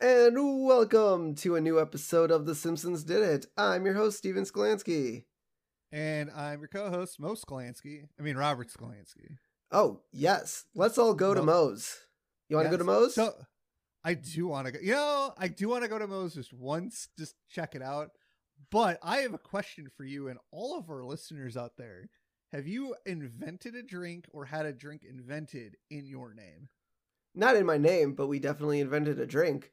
And welcome to a new episode of The Simpsons Did It. I'm your host, Steven Skolansky. And I'm your co-host, Mo Skolansky. I mean, Robert Skolansky. Oh, yes. Let's all go to Mo- Moe's. You want to Yes. go to Moe's? So I do want to go. You know, I do want to go to Moe's just once, just check it out. But I have a question for you and all of our listeners out there. Have you invented a drink or had a drink invented in your name? Not in my name, but we definitely invented a drink.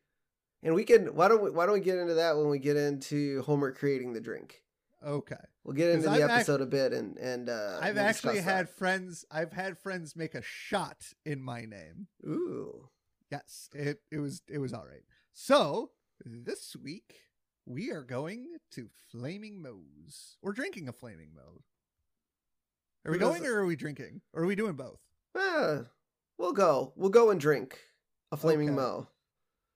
And we can why don't we why don't we get into that when we get into Homer creating the drink? Okay. We'll get into the I've episode a bit and and uh I've we'll actually discuss that. had friends I've had friends make a shot in my name. Ooh. Yes, it it was it was all right. So this week we are going to Flaming Moe's. We're drinking a Flaming Moe. Are we does going or are we drinking? Or are we doing both? Ah, we'll go. We'll go and drink a flaming Okay. Moe.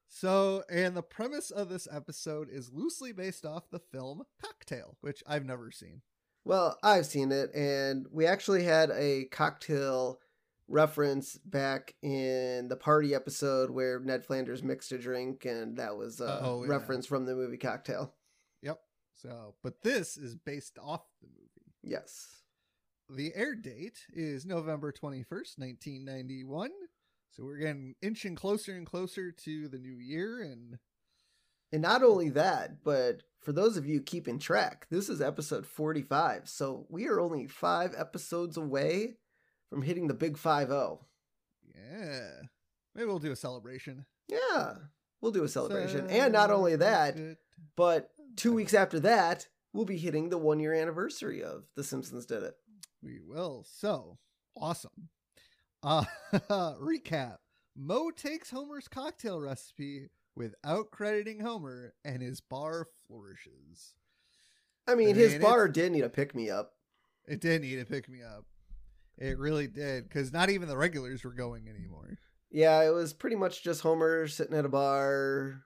So, and the premise of this episode is loosely based off the film Cocktail, which I've never seen. Well, I've seen it, and we actually had a cocktail reference back in the party episode where Ned Flanders mixed a drink, and that was a Oh, yeah. reference from the movie Cocktail. Yep. So, but this is based off the movie. Yes. The air date is November 21st, 1991. So we're getting inching closer and closer to the new year and And not only that, but for those of you keeping track, this is episode 45. So we are only five episodes away from hitting the big 5 0. yeah. Maybe we'll do a celebration. Yeah, we'll do a celebration. And not only that, but two weeks after that, we'll be hitting the one year anniversary of The Simpsons Did It. We will. So awesome. Uh recap. Moe takes Homer's cocktail recipe without crediting Homer, and his bar flourishes. I mean, I his bar did need a pick me up. It did need to pick me up. It really did, because not even the regulars were going anymore. Yeah, it was pretty much just Homer sitting at a bar.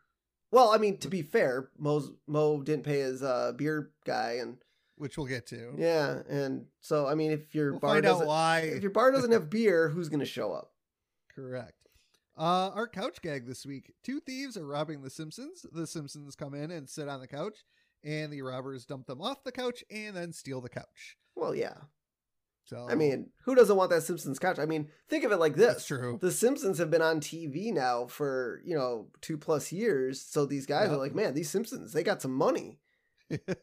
Well, I mean, to be fair, Moe's, Moe didn't pay his uh, beer guy, and Which we'll get to. yeah, and so I mean, if your We'll bar doesn't, if your bar doesn't have beer, who's gonna show up? Correct. Uh, our couch gag this week. Two thieves are robbing the Simpsons. The Simpsons come in and sit on the couch, and the robbers dump them off the couch and then steal the couch. Well, yeah. So I mean, who doesn't want that Simpsons couch? I mean, think of it like this: that's true. The Simpsons have been on TV now for you know two plus years, so these guys Yeah. are like, man, these Simpsons, they got some money.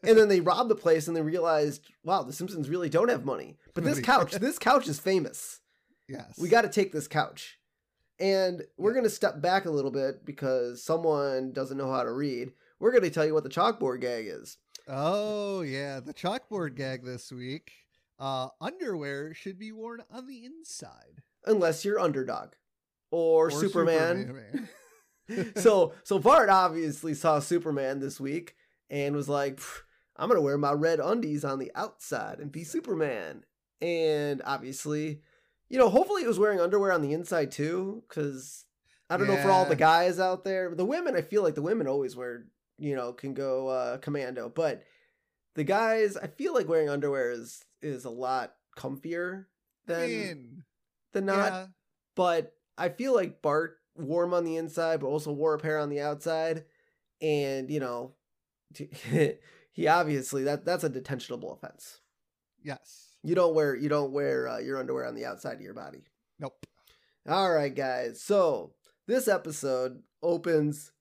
And then they robbed the place and they realized, wow, the Simpsons really don't have money. But this couch, this couch is famous. yes. We got to take this couch. And we're Yeah. going to step back a little bit because someone doesn't know how to read. We're going to tell you what the chalkboard gag is. Oh yeah, the chalkboard gag this week. Uh, underwear should be worn on the inside. Unless you're underdog or, Or Superman. Superman. so so Bart obviously saw Superman this week and was like, I'm gonna wear my red undies on the outside and be Superman. And obviously, you know, hopefully he was wearing underwear on the inside too, because I don't know for all the guys out there. The women, I feel like the women always wear, you know, can go uh, commando, but the guys, I feel like wearing underwear is is a lot comfier I than mean, than not yeah, but I feel like Bart wore 'em on the inside, but also wore a pair on the outside, and you know, he obviously that that's a detentionable offense. yes. You don't wear you don't wear uh, your underwear on the outside of your body. Nope. All right, guys. So this episode opens,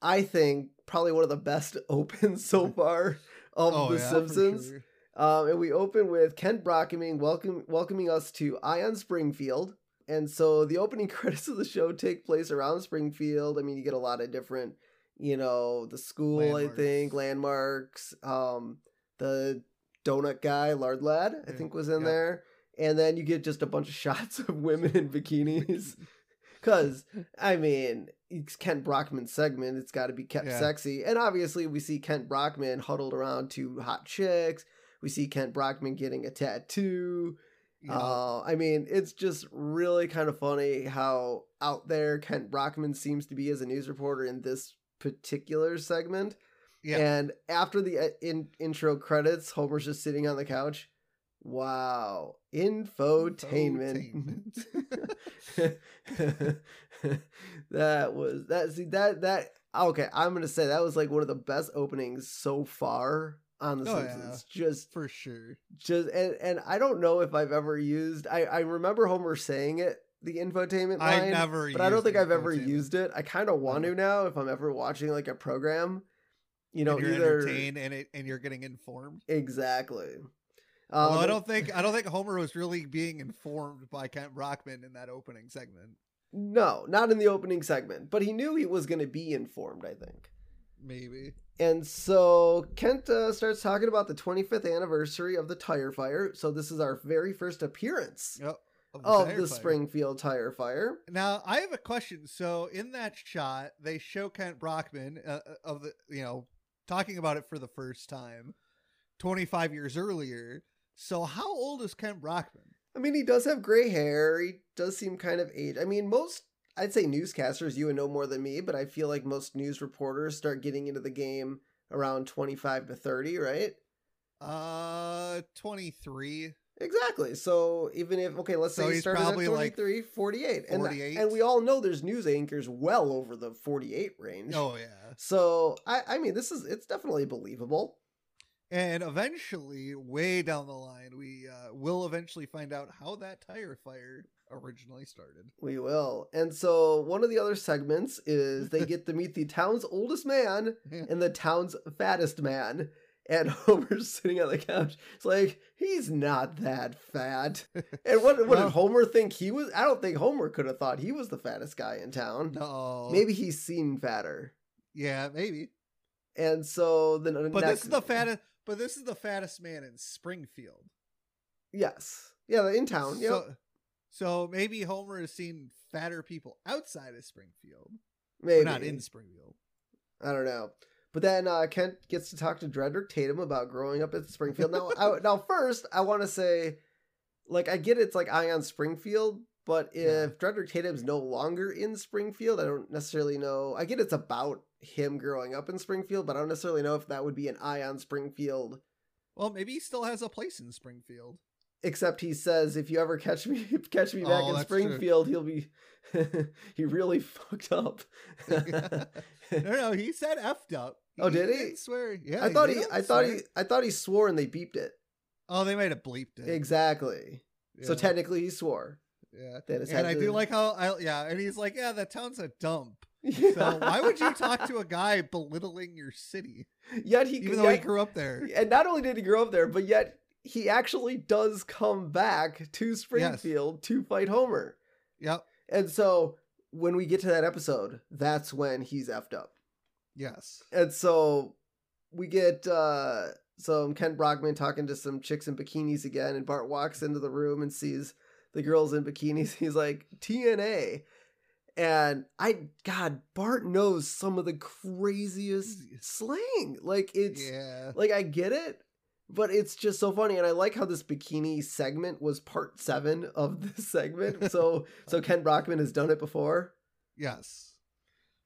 I think, probably one of the best opens so far of oh The yeah, Simpsons. sure. Um, and we open with Kent Brockman welcome, welcoming us to Eye on Springfield. And so the opening credits of the show take place around Springfield. I mean, you get a lot of different, you know, the school, I think, landmarks. Um, the donut guy, Lard Lad, I think was in yeah. there. And then you get just a bunch of shots of women in bikinis. Because, I mean, it's Kent Brockman's segment. It's got to be kept Yeah. sexy. And obviously, we see Kent Brockman huddled around two hot chicks. We see Kent Brockman getting a tattoo. Yeah. Uh, I mean, it's just really kind of funny how out there Kent Brockman seems to be as a news reporter in this particular segment. yeah. And after the uh, in, intro credits, Homer's just sitting on the couch. Wow. Infotainment. that was that see that that okay, I'm gonna say that was like one of the best openings so far on the Oh, Simpsons. Just For sure. just and and I don't know if I've ever used I I remember Homer saying it the infotainment line. I never but I don't think I've ever used it. I kind of want to now if I'm ever watching like a program. You know, and you're either entertained and it and you're getting informed. exactly. Although I Um, don't think I don't think Homer was really being informed by Kent Brockman in that opening segment. No, not in the opening segment, but he knew he was going to be informed. I think. Maybe. And so Kent uh, starts talking about the 25th anniversary of the tire fire. So this is our very first appearance Yep. The of the. Springfield tire fire. Now I have a question. So in that shot, they show Kent Brockman uh, uh, of the you know talking about it for the first time, 25 years earlier. So how old is Kent Brockman? I mean, he does have gray hair. He does seem kind of aged. I mean, most I'd say newscasters, you would know more than me, but I feel like most news reporters start getting into the game around 25 to 30, right? Uh, 23. Exactly. So even if okay, let's So say he started at like 23, 48. And 48. and we all know there's news anchors well over the 48 range. Oh yeah. So I I mean this is it's definitely believable. And eventually, way down the line, we uh, will eventually find out how that tire fire originally started. We will. And so one of the other segments is they get to meet the town's oldest man and the town's fattest man. And Homer's sitting on the couch. It's like, he's not that fat. And what, what No. did Homer think he was? I don't think Homer could have thought he was the fattest guy in town. No. Maybe he's seen fatter. Yeah, maybe. And so then But next, this is the fattest. But this is the fattest man in Springfield. Yes. Yeah, in town. Yep. So, so maybe Homer has seen fatter people outside of Springfield, Maybe. not in Springfield. I don't know. But then uh, Kent gets to talk to Drederick Tatum about growing up at Springfield. Now, I, now first, I want to say, like, I get it's like Eye on Springfield, but if Yeah. Drederick Tatum's no longer in Springfield, I don't necessarily know. I get it's about him growing up in Springfield, but I don't necessarily know if that would be an Eye on Springfield. Well, maybe he still has a place in Springfield. Except he says, if you ever catch me, catch me back Oh, in that's true. Springfield, he'll be, he really fucked up. no, no, he said effed up. Oh, did he? swear. Yeah, I thought he, I thought he, I thought he swore and they beeped it. Oh, they might have bleeped it. Exactly. So technically, he swore. yeah. That And I do like how, I, yeah, and he's like, yeah, that town's a dump. Yeah. So why would you talk to a guy belittling your city, Yet he, even though he grew up there? and not only did he grow up there, but yet he actually does come back to Springfield to fight Homer. Yep. And so when we get to that episode, that's when he's effed up. Yes. And so we get uh some Kent Brockman talking to some chicks in bikinis again, and Bart walks into the room and sees the girls in bikinis. He's like, TNA. And I God, Bart knows some of the craziest slang. Like it's Yeah. like I get it, but it's just so funny. And I like how this bikini segment was part seven of this segment. So so Kent Brockman has done it before. Yes.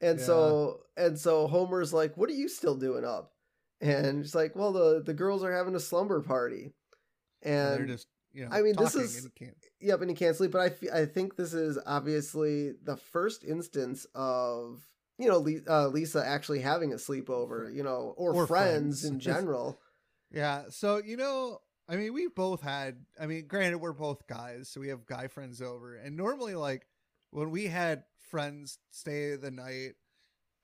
And Yeah. so and so Homer's like, "What are you still doing up?" And she's like, "Well, the the girls are having a slumber party." And And they're just, you know, I mean, this is- and yep, and he can't sleep. But I I think this is obviously the first instance of you know Li- uh, Lisa actually having a sleepover, you know, or, Or friends, friends. in general. Yeah. So, you know, I mean, we both had, I mean, granted, we're both guys, so we have guy friends over. And normally, like, when we had friends stay the night,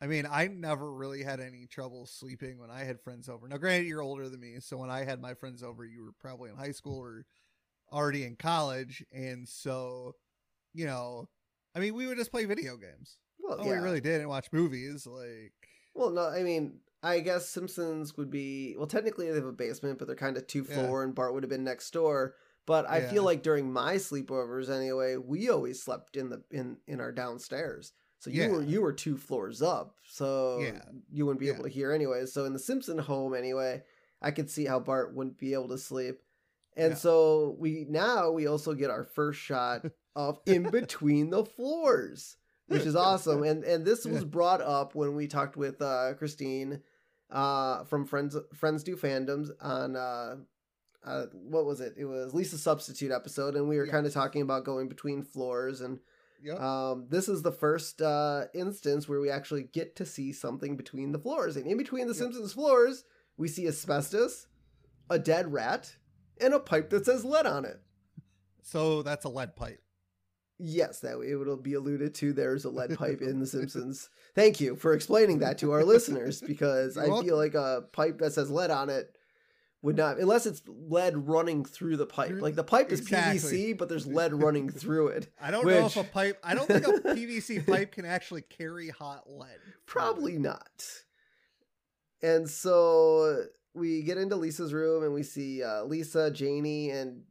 I mean, I never really had any trouble sleeping when I had friends over. Now, granted, you're older than me, so when I had my friends over, you were probably in high school or already in college. And so, you know, I mean, we would just play video games. Well, Oh, yeah. we really didn't watch movies. Like, Well, no, I mean, I guess Simpsons would be well. Technically, they have a basement, but they're kind of two Yeah. floor, and Bart would have been next door. But I Yeah. feel like during my sleepovers, anyway, we always slept in the in in our downstairs. So you Yeah. were you were two floors up, so Yeah. you wouldn't be able to hear anyway. So in the Simpson home, anyway, I could see how Bart wouldn't be able to sleep. And Yeah. so we now we also get our first shot of in between the floors, which is awesome. And and this was brought up when we talked with uh, Christine uh, from Friends Friends Do Fandoms on uh, uh, what was it? It was Lisa substitute episode, and we were kind of talking about going between floors. And Yep. um, this is the first uh, instance where we actually get to see something between the floors. And in between the Yep. Simpsons floors, we see asbestos, a dead rat, and a pipe that says lead on it. so that's a lead pipe. Yes, that it will be alluded to. There's a lead pipe in The Simpsons. Thank you for explaining that to our listeners because You're I welcome. feel like a pipe that says lead on it would not, unless it's lead running through the pipe. Like the pipe is Exactly. PVC, but there's lead running through it. I don't know if a pipe. I don't think a PVC pipe can actually carry hot lead. Probably not. And so we get into Lisa's room and we see uh, Lisa, Janie, and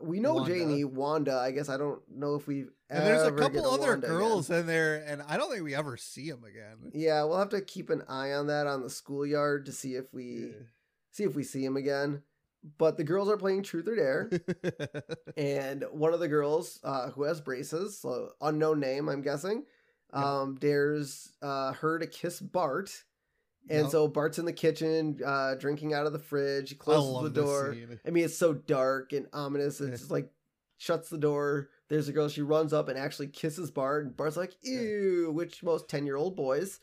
we know Wanda. Janie, Wanda. I guess I don't know if we've And there's a ever get couple other Wanda again. girls in there, and I don't think we ever see them again. Yeah, we'll have to keep an eye on that on the schoolyard to see if we see if we see him again. But the girls are playing truth or dare, and one of the girls uh, who has braces, so unknown name, I'm guessing, Yep. um, dares uh, her to kiss Bart. And so Bart's in the kitchen, uh, drinking out of the fridge. He closes the door. I mean, it's so dark and ominous. It's just like shuts the door. There's a girl. She runs up and actually kisses Bart, and Bart's like. "Ew," which most ten year old boys,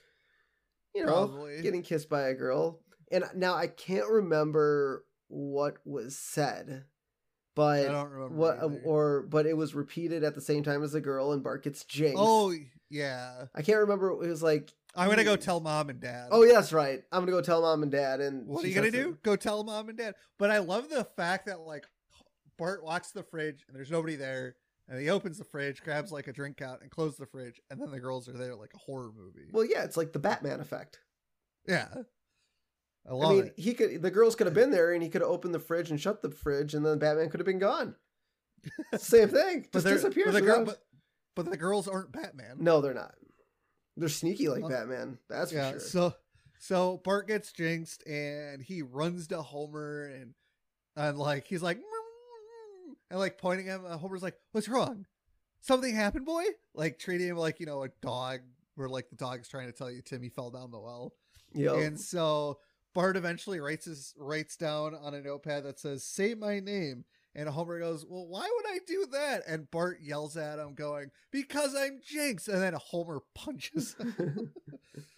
you know, Probably. getting kissed by a girl. And now I can't remember what was said, I but don't remember. what either. or but it was repeated at the same time as the girl, and Bart gets jinxed. oh yeah, I can't remember. It was like, I'm gonna go tell mom and dad. oh that's right. I'm gonna go tell mom and dad. And What are you gonna do? it. Go tell mom and dad. But I love the fact that like Bart walks to the fridge and there's nobody there, and he opens the fridge, grabs like a drink out, and closes the fridge, and then the girls are there like a horror movie. Well, yeah, it's like the Batman effect. yeah, I love I mean, it. he could. The girls could have been there, and he could have opened the fridge and shut the fridge, and then Batman could have been gone. Same thing. Just disappears. But the, girl, but, but the girls aren't Batman. No, they're not. They're sneaky like Uh, man. That's yeah. for sure. So so Bart gets jinxed and he runs to Homer and and like he's like and like pointing at him. uh, Homer's like, "What's wrong? Something happened, boy?" Like treating him like you know a dog, where like the dog's trying to tell you Timmy fell down the well. Yeah. And so Bart eventually writes his writes down on a notepad that says, "Say my name." And Homer goes, "Well, why would I do that?" And Bart yells at him, going, "Because I'm Jinx." And then Homer punches him.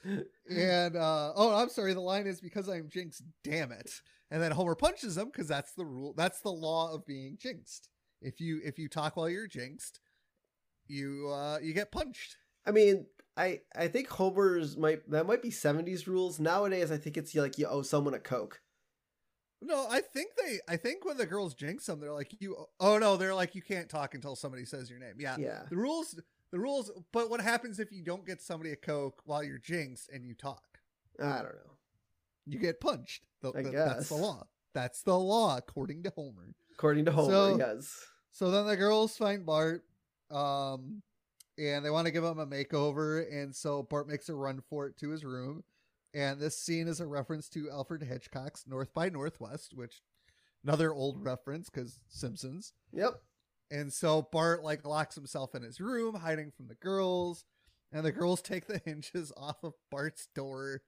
and uh, oh, I'm sorry. The line is, "Because I'm Jinx." Damn it! And then Homer punches him because that's the rule. That's the law of being jinxed. If you if you talk while you're jinxed, you uh you get punched. I mean, I I think Homer's might that might be '70s rules. Nowadays, I think it's like you owe someone a coke. No, I think they. I think when the girls jinx them, they're like you. Oh no, they're like you can't talk until somebody says your name. Yeah, Yeah. the rules. The rules. But what happens if you don't get somebody a coke while you're jinxed and you talk? I don't know. You get punched. The- I the- That's the law. That's the law, according to Homer. According to Homer, So- yes. So then the girls find Bart, um, and they want to give him a makeover, and so Bart makes a run for it to his room. And this scene is a reference to Alfred Hitchcock's North by Northwest, which another old reference because Simpsons. Yep. And so Bart like locks himself in his room, hiding from the girls, and the girls take the hinges off of Bart's door,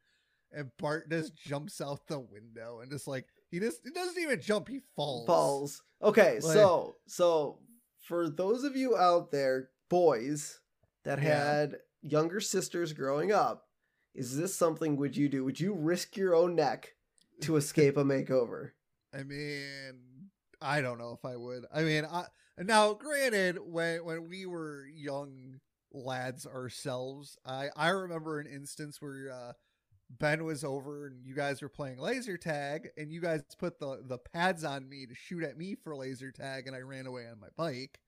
and Bart just jumps out the window and just like he just he doesn't even jump, he falls. Falls. Okay, Like- so so for those of you out there, boys that Yeah. had younger sisters growing up, is this something would you do? Would you risk your own neck to escape a makeover? I mean, I don't know if I would. I mean, I now granted when when we were young lads ourselves, I I remember an instance where uh Ben was over and you guys were playing laser tag and you guys put the the pads on me to shoot at me for laser tag and I ran away on my bike.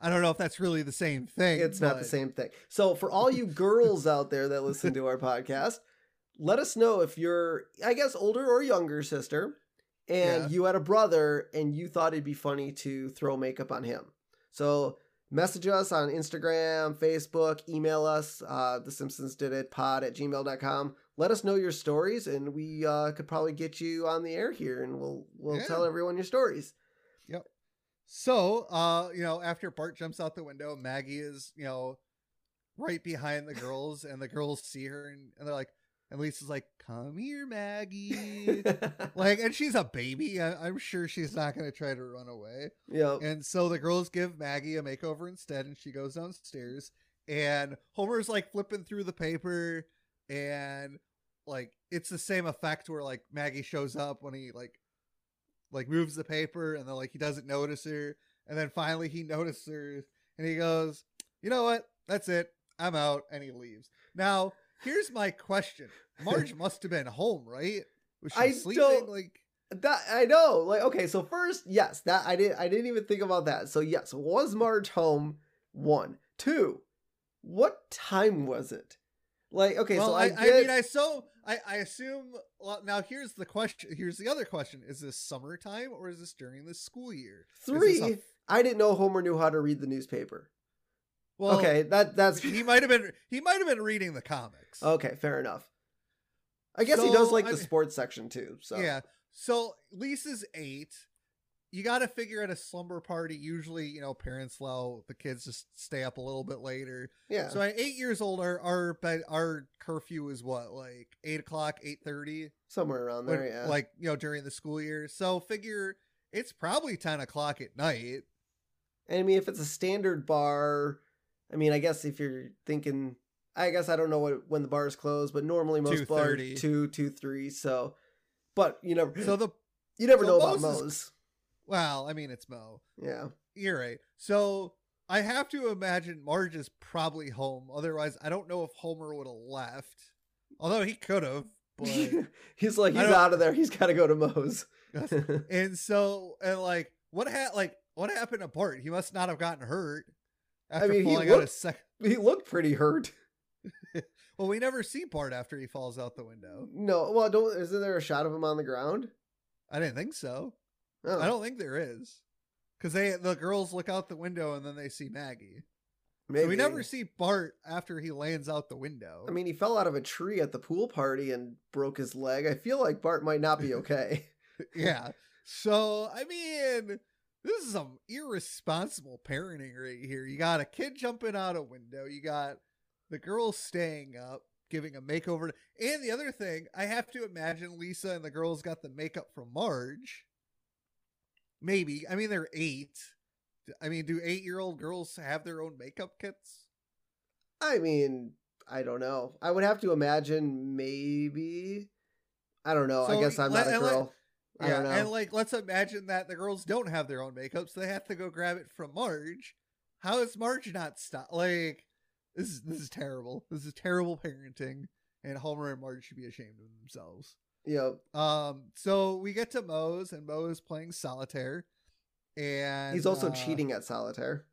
I don't know if that's really the same thing. It's not the same thing. So for all you girls out there that listen to our podcast, let us know if you're, I guess, older or younger sister, and Yeah. you had a brother and you thought it'd be funny to throw makeup on him. So message us on Instagram, Facebook, email us, uh, the Simpsons did it pod at gmail.com. Let us know your stories and we uh, could probably get you on the air here and we'll we'll Yeah. tell everyone your stories. So, uh, you know, after Bart jumps out the window, Maggie is, you know, right behind the girls, and the girls see her and, and they're like, And Lisa's like, "Come here, Maggie." like, and she's a baby. I, I'm sure she's not going to try to run away. yep. And so the girls give Maggie a makeover instead, and she goes downstairs. And Homer's like flipping through the paper, and like it's the same effect where like Maggie shows up when he like like moves the paper, and then like he doesn't notice her, and then finally he notices her, and he goes, "You know what? That's it. I'm out," and he leaves. Now here's my question: Marge must have been home, right? Was she I sleeping? don't- Like, That I know. Like, okay, so first, yes, that I didn't I didn't even think about that. So yes, was Marge home? One. Two. What time was it? Like, okay, well, so I, I, I, mean, I so I, I assume. Well, now here's the question. Here's the other question: Is this summertime or is this during the school year? Three. a- I didn't know Homer knew how to read the newspaper. well, okay, that that's he might have been. He might have been reading the comics. okay. Fair enough. I guess he does like the sports section too. So Yeah. So Lisa's eight. You got to figure at a slumber party. Usually, you know, parents allow the kids to stay up a little bit later. yeah. So at eight years old, our our bed, our curfew is what like eight o'clock, eight thirty. somewhere around there. yeah. Like you know during the school year. So figure it's probably ten o'clock at night. And I mean, if it's a standard bar, I mean, I guess if you're thinking, I guess I don't know what when the bars close, but normally most bars 2:30. two, two, three. So, but you never, So the you never so know about Moses- Moe's. Well, I mean it's Moe. Yeah, You're right. So I have to imagine Marge is probably home. Otherwise, I don't know if Homer would have left. Although he could have. But he's like he's out of there. He's got to go to Moe's. and so and like what ha- like what happened to Bart? He must not have gotten hurt after mean, he falling out a looked- he looked pretty hurt. Well, we never see Bart after he falls out the window. No, well, don't. Isn't there a shot of him on the ground? I didn't think so. Oh. I don't think there is. Because they the girls look out the window and then they see Maggie. Maybe So we never see Bart after he lands out the window. I mean, he fell out of a tree at the pool party and broke his leg. I feel like Bart might not be okay. yeah. So I mean, this is some irresponsible parenting right here. You got a kid jumping out a window. You got the girls staying up, giving a makeover. And the other thing, I have to imagine Lisa and the girls got the makeup from Marge. Maybe. I mean, they're eight. I mean, do eight year old girls have their own makeup kits? I mean, I don't know. I would have to imagine maybe. I don't know. I guess I'm let- not a let- girl. I don't know. and like, let's imagine that the girls don't have their own makeup, so they have to go grab it from Marge. How is Marge not stop? Like, this is this is terrible. This is terrible parenting, and Homer and Marge should be ashamed of themselves. Yep. Um, so we get to Moe's, and Moe is playing solitaire, and He's also uh, cheating at solitaire.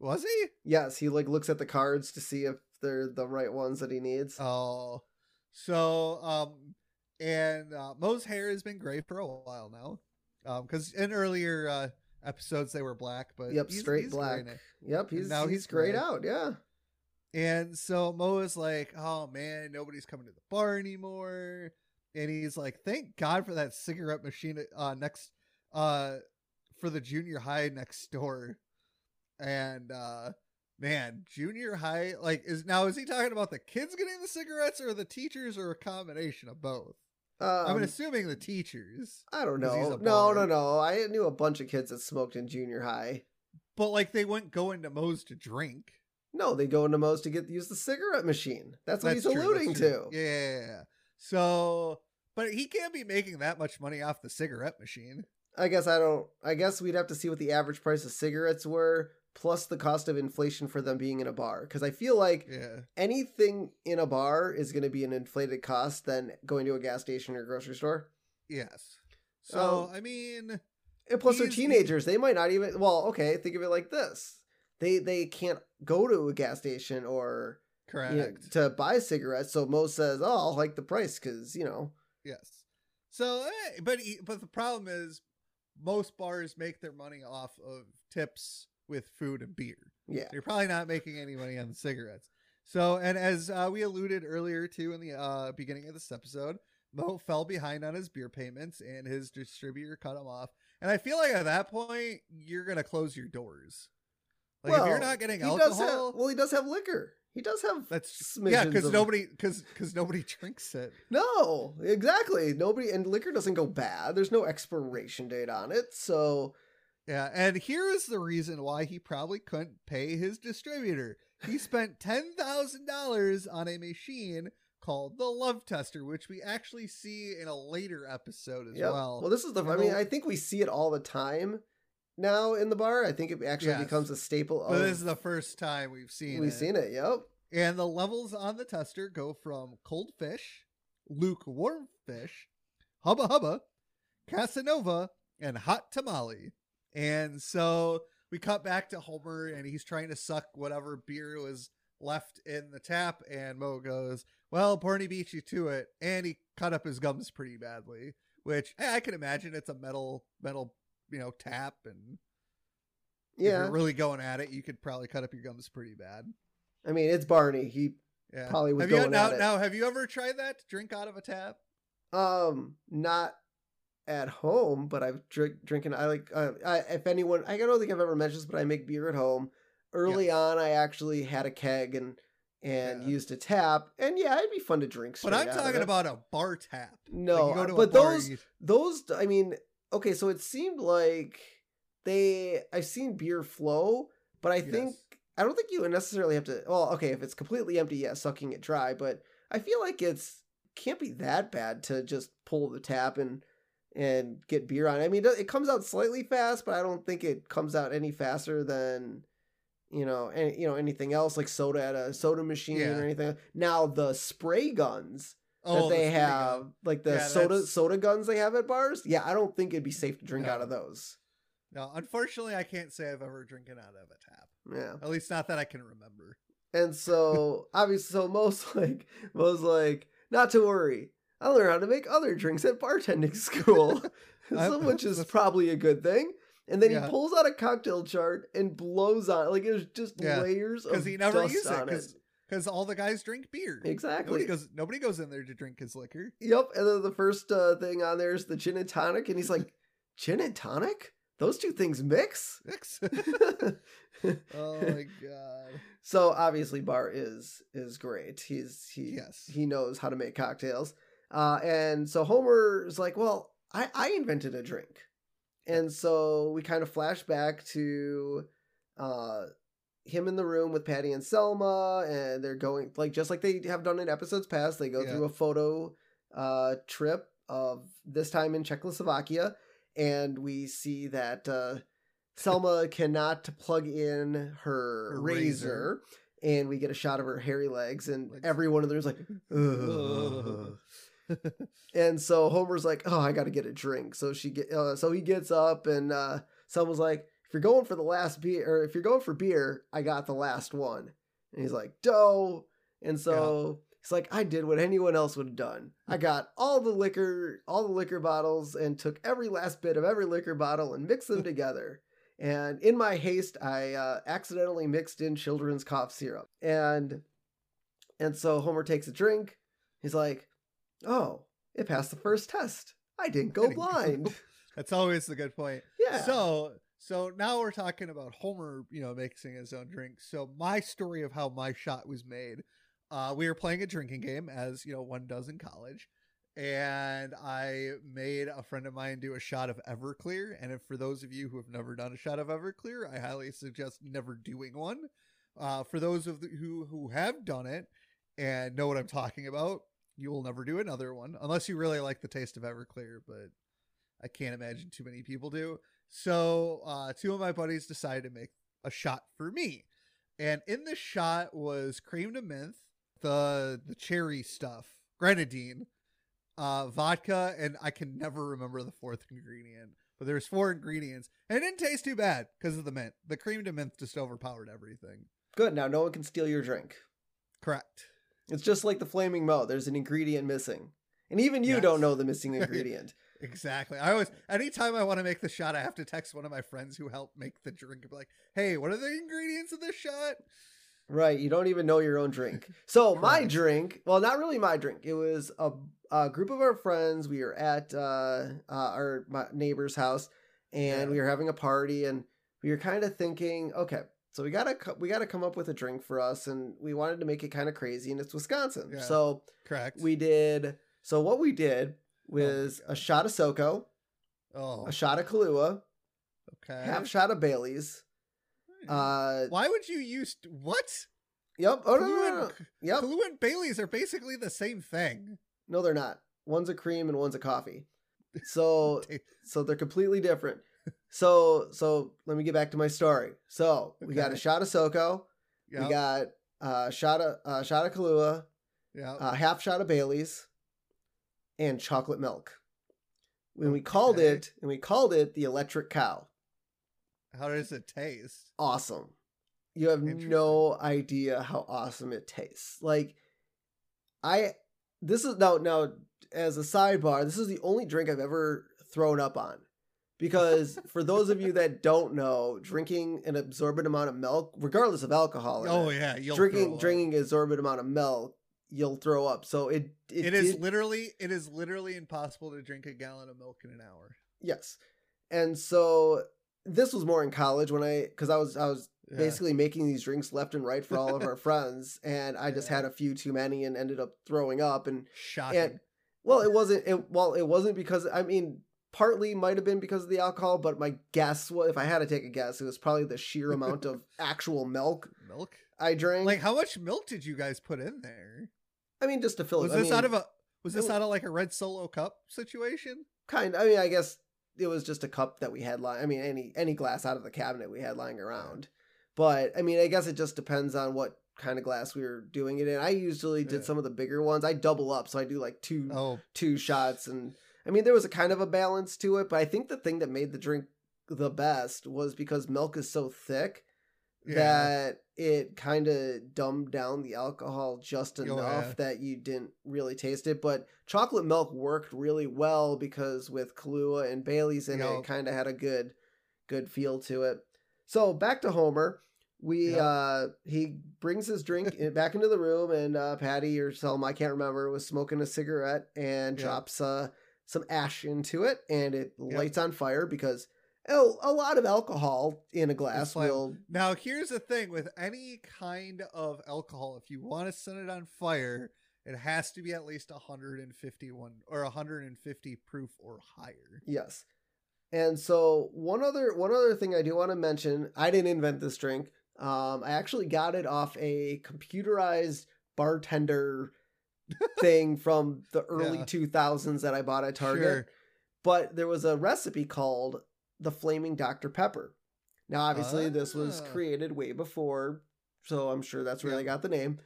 Was he? Yes, he like looks at the cards to see if they're the right ones that he needs. Oh, so um, and uh, Moe's hair has been gray for a while now, um, because in earlier uh episodes they were black, but yep, he's- straight he's black. Yep, he's now he's he's grayed gray. out. Yeah. And so Moe is like, "Oh man, nobody's coming to the bar anymore." And he's like, "Thank God for that cigarette machine uh next uh for the junior high next door." And uh man, junior high like is now is he talking about the kids getting the cigarettes or the teachers or a combination of both? Um, I'm assuming the teachers. I don't know. No, no, no. I knew a bunch of kids that smoked in junior high. But like they wouldn't go into Moe's to drink. No, they go into Moe's to get use the cigarette machine. That's what That's he's true, alluding to. Yeah, yeah, yeah. So, but he can't be making that much money off the cigarette machine. I guess I don't. I guess we'd have to see what the average price of cigarettes were, plus the cost of inflation for them being in a bar. Because I feel like Yeah. anything in a bar is going to be an inflated cost than going to a gas station or grocery store. Yes. So, Um, I mean, And plus, they're teenagers. They might not even. Well, okay. Think of it like this: they they can't go to a gas station or correct. you know, to buy cigarettes. So Moe says, "Oh, I'll hike the price because you know." yes. So, eh, but he, but the problem is, most bars make their money off of tips with food and beer. Yeah, You're probably not making any money on the cigarettes. So, and as uh, we alluded earlier to in the uh, beginning of this episode, Moe fell behind on his beer payments and his distributor cut him off. And I feel like at that point, you're going to close your doors. Like if you're not getting he does have. alcohol, Well, he does have liquor. He does have That's yeah, because of- nobody because because nobody drinks it. No, exactly. Nobody and liquor doesn't go bad. There's no expiration date on it. So Yeah, and here is the reason why he probably couldn't pay his distributor. He spent ten thousand dollars on a machine called the Love Tester, which we actually see in a later episode as Yep. well. Well, this is the. I mean, I think we see it all the time now in the bar. I think it actually Yes. becomes a staple but of. this is the first time we've seen we've it. seen it. Yep. And the levels on the tester go from cold fish, lukewarm fish, hubba hubba, Casanova, and hot tamale. And so we cut back to Homer and he's trying to suck whatever beer was left in the tap. And Moe goes, Well, Barney beat you to it. And he cut up his gums pretty badly, which eh, I can imagine it's a metal, metal, you know, tap. And if Yeah. you're really going at it, you could probably cut up your gums pretty bad. I mean, it's Barney. He Yeah. Probably was have you, going now, at it. now, have you ever tried that? to Drink out of a tap? um not at home, but I've drink drinking. I like. Uh, I, if anyone, I don't think I've ever mentioned this, but I make beer at home. Early Yes. on, I actually had a keg and and Yeah. used a tap, and yeah, it'd be fun to drink. But I'm talking about a bar tap. no, Like, you go to a but bar, those you- those i mean okay so it seemed like they i've seen beer flow but i think i don't think you necessarily have to well okay if it's completely empty yeah sucking it dry but i feel like it's can't be that bad to just pull the tap and and get beer on. I mean it it comes out slightly fast but i don't think it comes out any faster than you know any, you know anything else like soda at a soda machine Yeah. or anything. Now the spray guns oh, that they spray have, gun. like the Yeah, soda that's- soda guns they have at bars. Yeah, I don't think it'd be safe to drink out of those. No, unfortunately, I can't say I've ever drinking out of a tap. Yeah, At least not that I can remember. and so obviously, so most like most like not to worry. I learned how to make other drinks at bartending school, so, which is probably a good thing. And then Yeah. he pulls out a cocktail chart and blows on it. Like it was just Yeah, layers of he never dust uses it. on it. Because all the guys drink beer. Exactly. Nobody goes. Nobody goes in there to drink his liquor. Yep. And then the first uh, thing on there is the gin and tonic, and he's like, "Gin and tonic? Those two things mix?" Mix. oh my god. so obviously, Bar is is great. He's he Yes. he knows how to make cocktails. Uh, and so Homer is like, "Well, I I invented a drink," and so we kind of flash back to uh him in the room with Patty and Selma, and they're going like just like they have done in episodes past. They go Yeah. through a photo uh trip of this time in Czechoslovakia, and we see that uh, Selma cannot plug in her Her razor. razor. And we get a shot of her hairy legs, and Like- everyone in there is like, and so Homer's like, "Oh, I got to get a drink." So she get, uh, so he gets up, and uh, Selma's like, "If you're going for the last beer, or if you're going for beer, I got the last one." And he's like, "Dough." And so he's like, "I did what anyone else would have done. I got all the liquor, all the liquor bottles, and took every last bit of every liquor bottle and mixed them together." And in my haste, I uh, accidentally mixed in children's cough syrup, and and so Homer takes a drink. He's like, "Oh, it passed the first test. I didn't go Didn't go- blind." That's always a good point. yeah. So so now we're talking about Homer, you know, mixing his own drink. So my story of how my shot was made, uh, we were playing a drinking game as you know one does in college, and I made a friend of mine do a shot of Everclear. And if for those of you who have never done a shot of Everclear, I highly suggest never doing one. Uh, for those of the, who who have done it and know what I'm talking about, you will never do another one unless you really like the taste of Everclear. But I can't imagine too many people do. So uh, two of my buddies decided to make a shot for me, and in the shot was crème de menthe, the the cherry stuff, grenadine, uh, vodka, and I can never remember the fourth ingredient. But there's four ingredients, and it didn't taste too bad because of the mint. The crème de menthe just overpowered everything. Good. Now no one can steal your drink. Correct. It's just like the flaming Moe. There's an ingredient missing, and even you Yes. don't know the missing ingredient. Exactly. I always, anytime I want to make the shot, I have to text one of my friends who helped make the drink and be like, hey, what are the ingredients of this shot? right. You don't even know your own drink. So my drink. Well, not really my drink. It was a, a group of our friends. We were at uh, uh, our my neighbor's house, and Yeah. we were having a party, and we were kind of thinking, okay, So we gotta we gotta come up with a drink for us, and we wanted to make it kind of crazy, and it's Wisconsin. Yeah. So Correct. we did. So what we did was God. a shot of SoCo, oh, a shot of Kahlua, okay. half shot of Bailey's. Uh, Why would you use what? yep. Oh no, no, no, no. and- Yep. Kahlua and Bailey's are basically the same thing. No, they're not. One's a cream and one's a coffee. So so they're completely different. So so let me get back to my story. So we got a shot of SoCo, Yep. we got a shot of uh, shot of Kahlua, yeah. a half shot of Bailey's, and chocolate milk. When we called Okay. it, and we called it the electric cow. How does it taste? Awesome. You have no idea how awesome it tastes. Like I this is now now as a sidebar, this is the only drink I've ever thrown up on. Because for those of you that don't know, drinking an absorbent amount of milk, regardless of alcohol, Oh it, yeah, drinking drinking an absorbent amount of milk, you'll throw up. So it it, it is did- literally it is literally impossible to drink a gallon of milk in an hour. yes. And so this was more in college when I because I was I was Yeah. basically making these drinks left and right for all of our friends, and I just Yeah. had a few too many and ended up throwing up. And shocking. and well, it wasn't it well it wasn't because I mean partly might have been because of the alcohol, but my guess was if I had to take a guess, it was probably the sheer amount of actual milk milk. I drank. Like how much milk did you guys put in there? I mean, just to fill Was it. This out of a was this it- out of like a red solo cup situation? kind? I mean, I guess it was just a cup that we had lying. I mean, any any glass out of the cabinet we had lying around. But I mean, I guess it just depends on what kind of glass we were doing it in. I usually did Yeah. some of the bigger ones. I double up, so I do like two Oh, two shots and I mean there was a kind of a balance to it, but I think the thing that made the drink the best was because milk is so thick yeah. that it kind of dumbed down the alcohol just Oh, enough yeah. that you didn't really taste it. But chocolate milk worked really well because with Kahlua and Bailey's in it, it kind of had a good good feel to it. So back to Homer. We Yep. uh he brings his drink back into the room and uh Patty or Selma, I can't remember, was smoking a cigarette and Yep. drops uh some ash into it and it Yep. lights on fire because oh, a lot of alcohol in a glass will Now here's the thing with any kind of alcohol, if you want to set it on fire, it has to be at least 151 or 150 proof or higher. Yes. And so one other one other thing I do want to mention, I didn't invent this drink. Um, I actually got it off a computerized bartender thing from the early Yeah. 2000s that I bought at Target. Sure. But there was a recipe called the Flaming Dr. Pepper. Now, obviously, this was Ah. created way before, so I'm sure that's where Yeah. they got the name.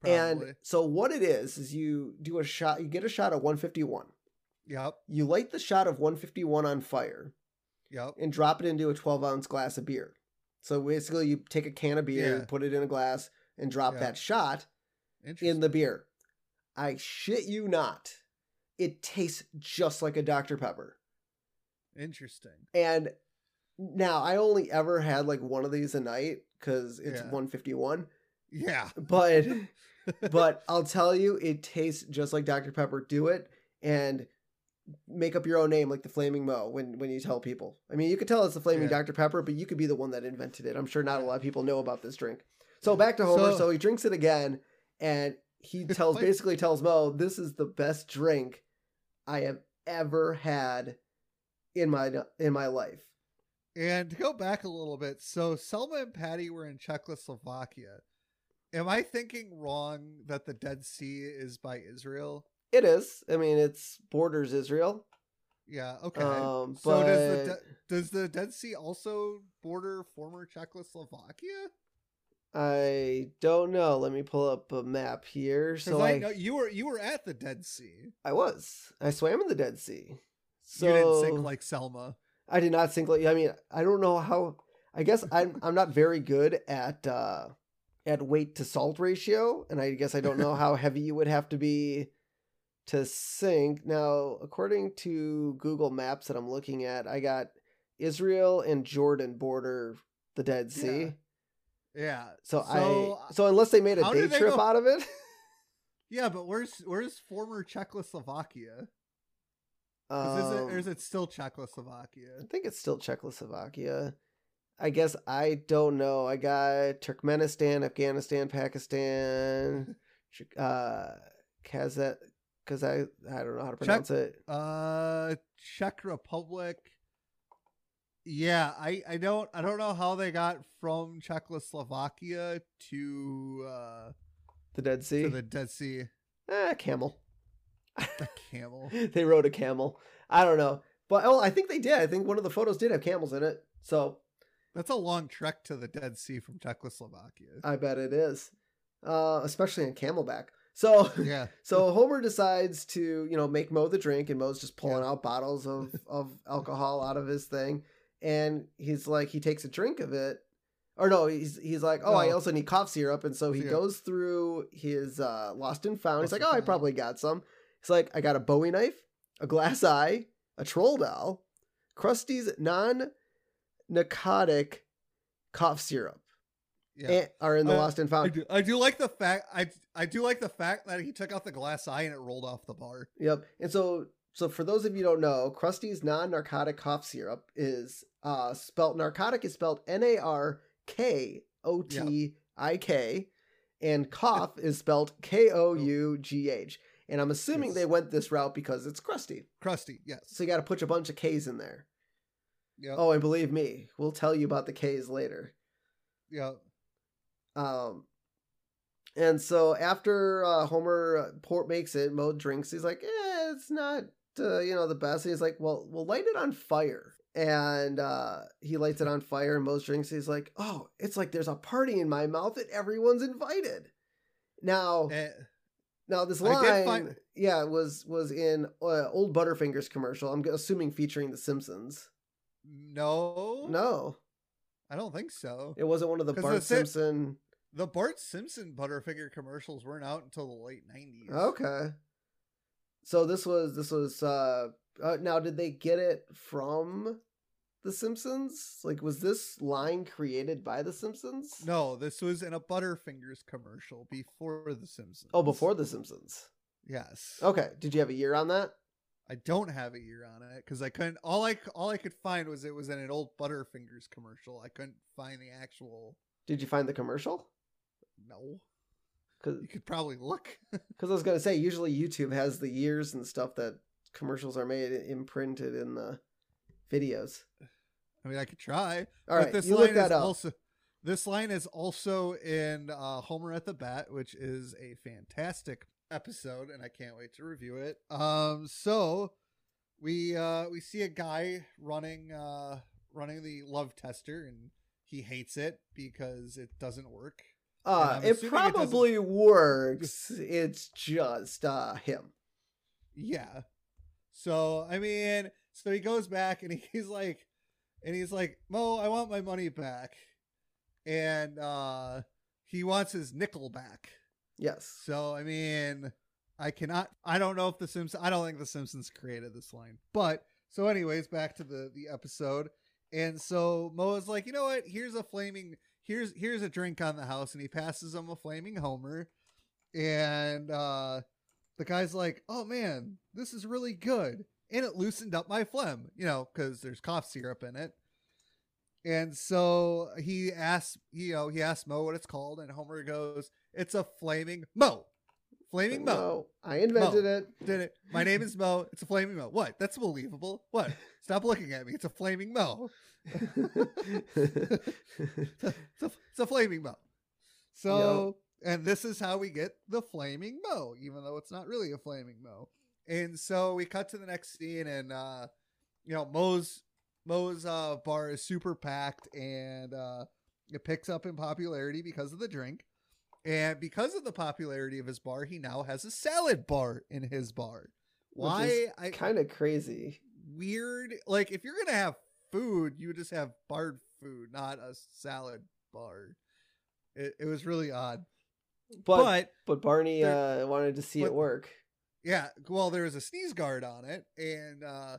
Probably. And so, what it is is you do a shot, you get a shot of 151. Yep. You light the shot of 151 on fire Yep. and drop it into a 12 ounce glass of beer. So basically, you take a can of beer, Yeah. put it in a glass, and drop Yeah. that shot in the beer. I shit you not. It tastes just like a Dr. Pepper. Interesting. And now I only ever had like one of these a night because it's Yeah. 151. Yeah. But but I'll tell you, it tastes just like Dr. Pepper. Do it and make up your own name like the Flaming Moe when when you tell people. I mean, you could tell it's the Flaming Yeah. Dr. Pepper, but you could be the one that invented it. I'm sure not a lot of people know about this drink. So back to Homer. So- So, he drinks it again, and he tells Wait. basically tells Moe, "This is the best drink I have ever had in my in my life." And to go back a little bit, so Selma and Patty were in Czechoslovakia. Am I thinking wrong that the Dead Sea is by Israel? It is. I mean, it's borders Israel. Yeah. Okay. Um, so does the De- does the Dead Sea also border former Czechoslovakia? I don't know. Let me pull up a map here. So I I, know you were you were at the Dead Sea. I was. I swam in the Dead Sea. So you didn't sink like Selma. I did not sink like I mean, I don't know how I guess I'm I'm not very good at uh at weight to salt ratio, and I guess I don't know how heavy you would have to be to sink. Now, according to Google Maps that I'm looking at, I got Israel and Jordan border the Dead Sea. Yeah. Yeah. So, So, I so unless they made a day trip go- out of it, Yeah, but where's where's former Czechoslovakia? Is, um, it, or is it still Czechoslovakia? I think it's still Czechoslovakia. I guess I don't know. I got Turkmenistan, Afghanistan, Pakistan, uh, Kazakh, because I I don't know how to pronounce it. Uh, Czech Republic. Yeah, I I don't I don't know how they got from Czechoslovakia to uh The Dead Sea. to the Dead Sea. Eh, camel. The camel. they rode a camel. I don't know, but oh, I think they did. I think one of the photos did have camels in it. So That's a long trek to the Dead Sea from Czechoslovakia. I bet it is, uh, especially on camelback. So Yeah. So Homer decides to, you know, make Moe the drink, and Moe's just pulling Yeah. out bottles of, of alcohol out of his thing. And he's like, he takes a drink of it. Or no, he's he's like, oh, I also need cough syrup. And so he Syrup. goes through his uh, lost and found. he's like, oh, I probably got some. He's like, I got a Bowie knife, a glass eye, a troll doll, Krusty's non narcotic cough syrup Yeah. and, are in the Uh, lost and I found. do, I do like the fact I I do like the fact that he took out the glass eye and it rolled off the bar. Yep. And so so for those of you who don't know, Krusty's non-narcotic cough syrup is uh spelt narcotic is spelled N A R K O T I K and cough is spelled K O U G H. And I'm assuming Yes. they went this route because it's Krusty. Krusty, yes. So you got to put a bunch of K's in there. Yeah. Oh, and believe me, we'll tell you about the K's later. Yeah. Um, and so after uh, Homer uh, Port makes it, Moe drinks. He's like, "Eh, it's not, uh, you know, the best." And he's like, "Well, we'll light it on fire." And uh, he lights it on fire, and Moe drinks. He's like, "Oh, it's like there's a party in my mouth and everyone's invited." Now, Eh, now this line, find- yeah, was was in uh, old Butterfingers commercial. I'm assuming featuring The Simpsons. no. No, I don't think so. it wasn't one of the Bart the Sim- Simpson. The Bart Simpson Butterfinger commercials weren't out until the late 90s. Okay. So this was this was uh, uh now did they get it from the Simpsons? Like was this line created by the Simpsons? No, this was in a Butterfingers commercial before The Simpsons. Oh, before the Simpsons. Yes. Okay. Did you have a year on that? I don't have a year on it because I couldn't. All I all I could find was it was in an old Butterfingers commercial. I couldn't find the actual. Did you find the commercial? No, Cuz you could probably look. cuz I was going to say usually YouTube has the years and stuff that commercials are made imprinted in the videos. I mean, I could try. All but right, this you line look that is up. also this line is also in uh, Homer at the Bat, which is a fantastic episode, and I can't wait to review it. Um, so we uh, we see a guy running uh, running the love tester, and he hates it because it doesn't work. Uh it assuming it probably works. It's just uh him. Yeah. So I mean, so he goes back and he's like, and he's like, Moe, I want my money back, and uh he wants his nickel back. Yes. So I mean, I cannot. I don't know if the Simpsons. I don't think the Simpsons created this line, but so anyways, back to the the episode, and so Moe is like, you know what? Here's a flaming. Here's here's a drink on the house, and he passes him a flaming Homer, and uh the guy's like, oh man, this is really good, and it loosened up my phlegm, you know, because there's cough syrup in it. And so he asks, you know, he asks Moe what it's called, and Homer goes, "It's a flaming Moe, flaming Moe." No, I invented it. Did it? My name is Moe. It's a flaming Moe. What? That's believable. What? Stop looking at me. It's a flaming Moe. It's a, it's a, it's a flaming Moe. So, and this is how we get the flaming Moe, even though it's not really a flaming Moe. And so we cut to the next scene, and uh, you know, Moe's Moe's uh, bar is super packed, and uh, it picks up in popularity because of the drink. And because of the popularity of his bar, he now has a salad bar in his bar. Which Why? I kind of crazy. weird. Like if you're gonna have food, you would just have barred food, not a salad bar. It, it was really odd. But but but Barney uh, wanted to see it work. Yeah, well, there was a sneeze guard on it, and uh,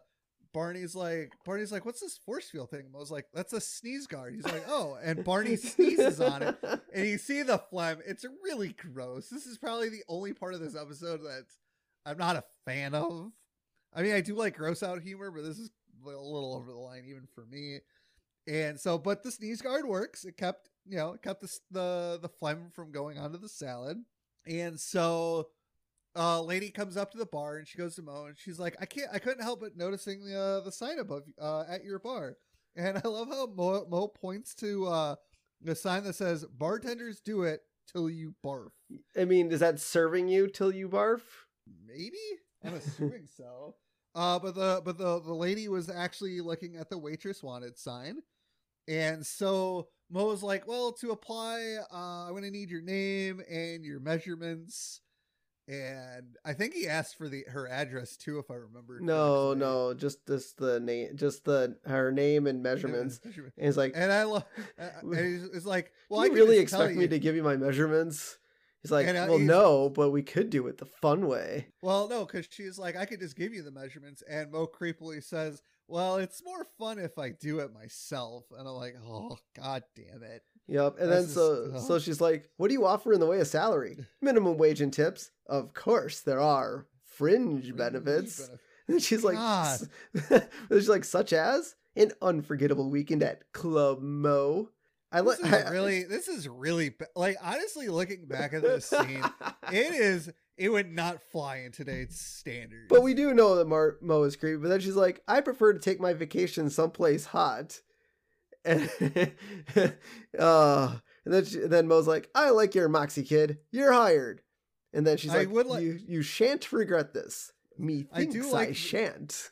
Barney's like, Barney's like, "What's this force field thing?" I was like, "That's a sneeze guard." He's like, "Oh," and Barney sneezes on it, and you see the phlegm. It's really gross. This is probably the only part of this episode that I'm not a fan of. I mean, I do like gross out humor, but this is a little over the line even for me. And so, but the sneeze guard works. It kept, you know, it kept the the the phlegm from going onto the salad. And so, uh, lady comes up to the bar and she goes to Moe and she's like, I can't, I couldn't help but noticing the uh, the sign above uh, at your bar. And I love how Moe, Moe points to uh, the sign that says "Bartenders do it till you barf." I mean, is that serving you till you barf? Maybe I'm assuming so. Uh, but the but the the lady was actually looking at the waitress wanted sign, and so Moe was like, "Well, to apply, uh, I'm gonna need your name and your measurements." And I think he asked for the her address too, if I remember. No, correctly. no, just just the name, just the her name and measurements. Measurement. And he's like, And I love. it's like, well, "Do I you really expect me you- to give you my measurements?" He's like, And, uh, "Well, he's- no, but we could do it the fun way." Well, no, because she's like, I could just give you the measurements. And Moe creepily says, Well, it's more fun if I do it myself. And I'm like, Oh, god damn it. Yep. And That's then so just- so she's like, "What do you offer in the way of salary? Minimum wage and tips? Of course there are fringe benefits." Benefit. And she's like, God. she's like, such as an unforgettable weekend at Club Moe. I This like really, this is really, like, honestly, looking back at this scene, it is, it would not fly in today's standards. But we do know that Mar- Moe is creepy. But then she's like, I prefer to take my vacation someplace hot. And, uh, and then she, then Moe's like, I like your moxie kid. You're hired. And then she's I like, would like- you you shan't regret this. Me I thinks do I, shan't.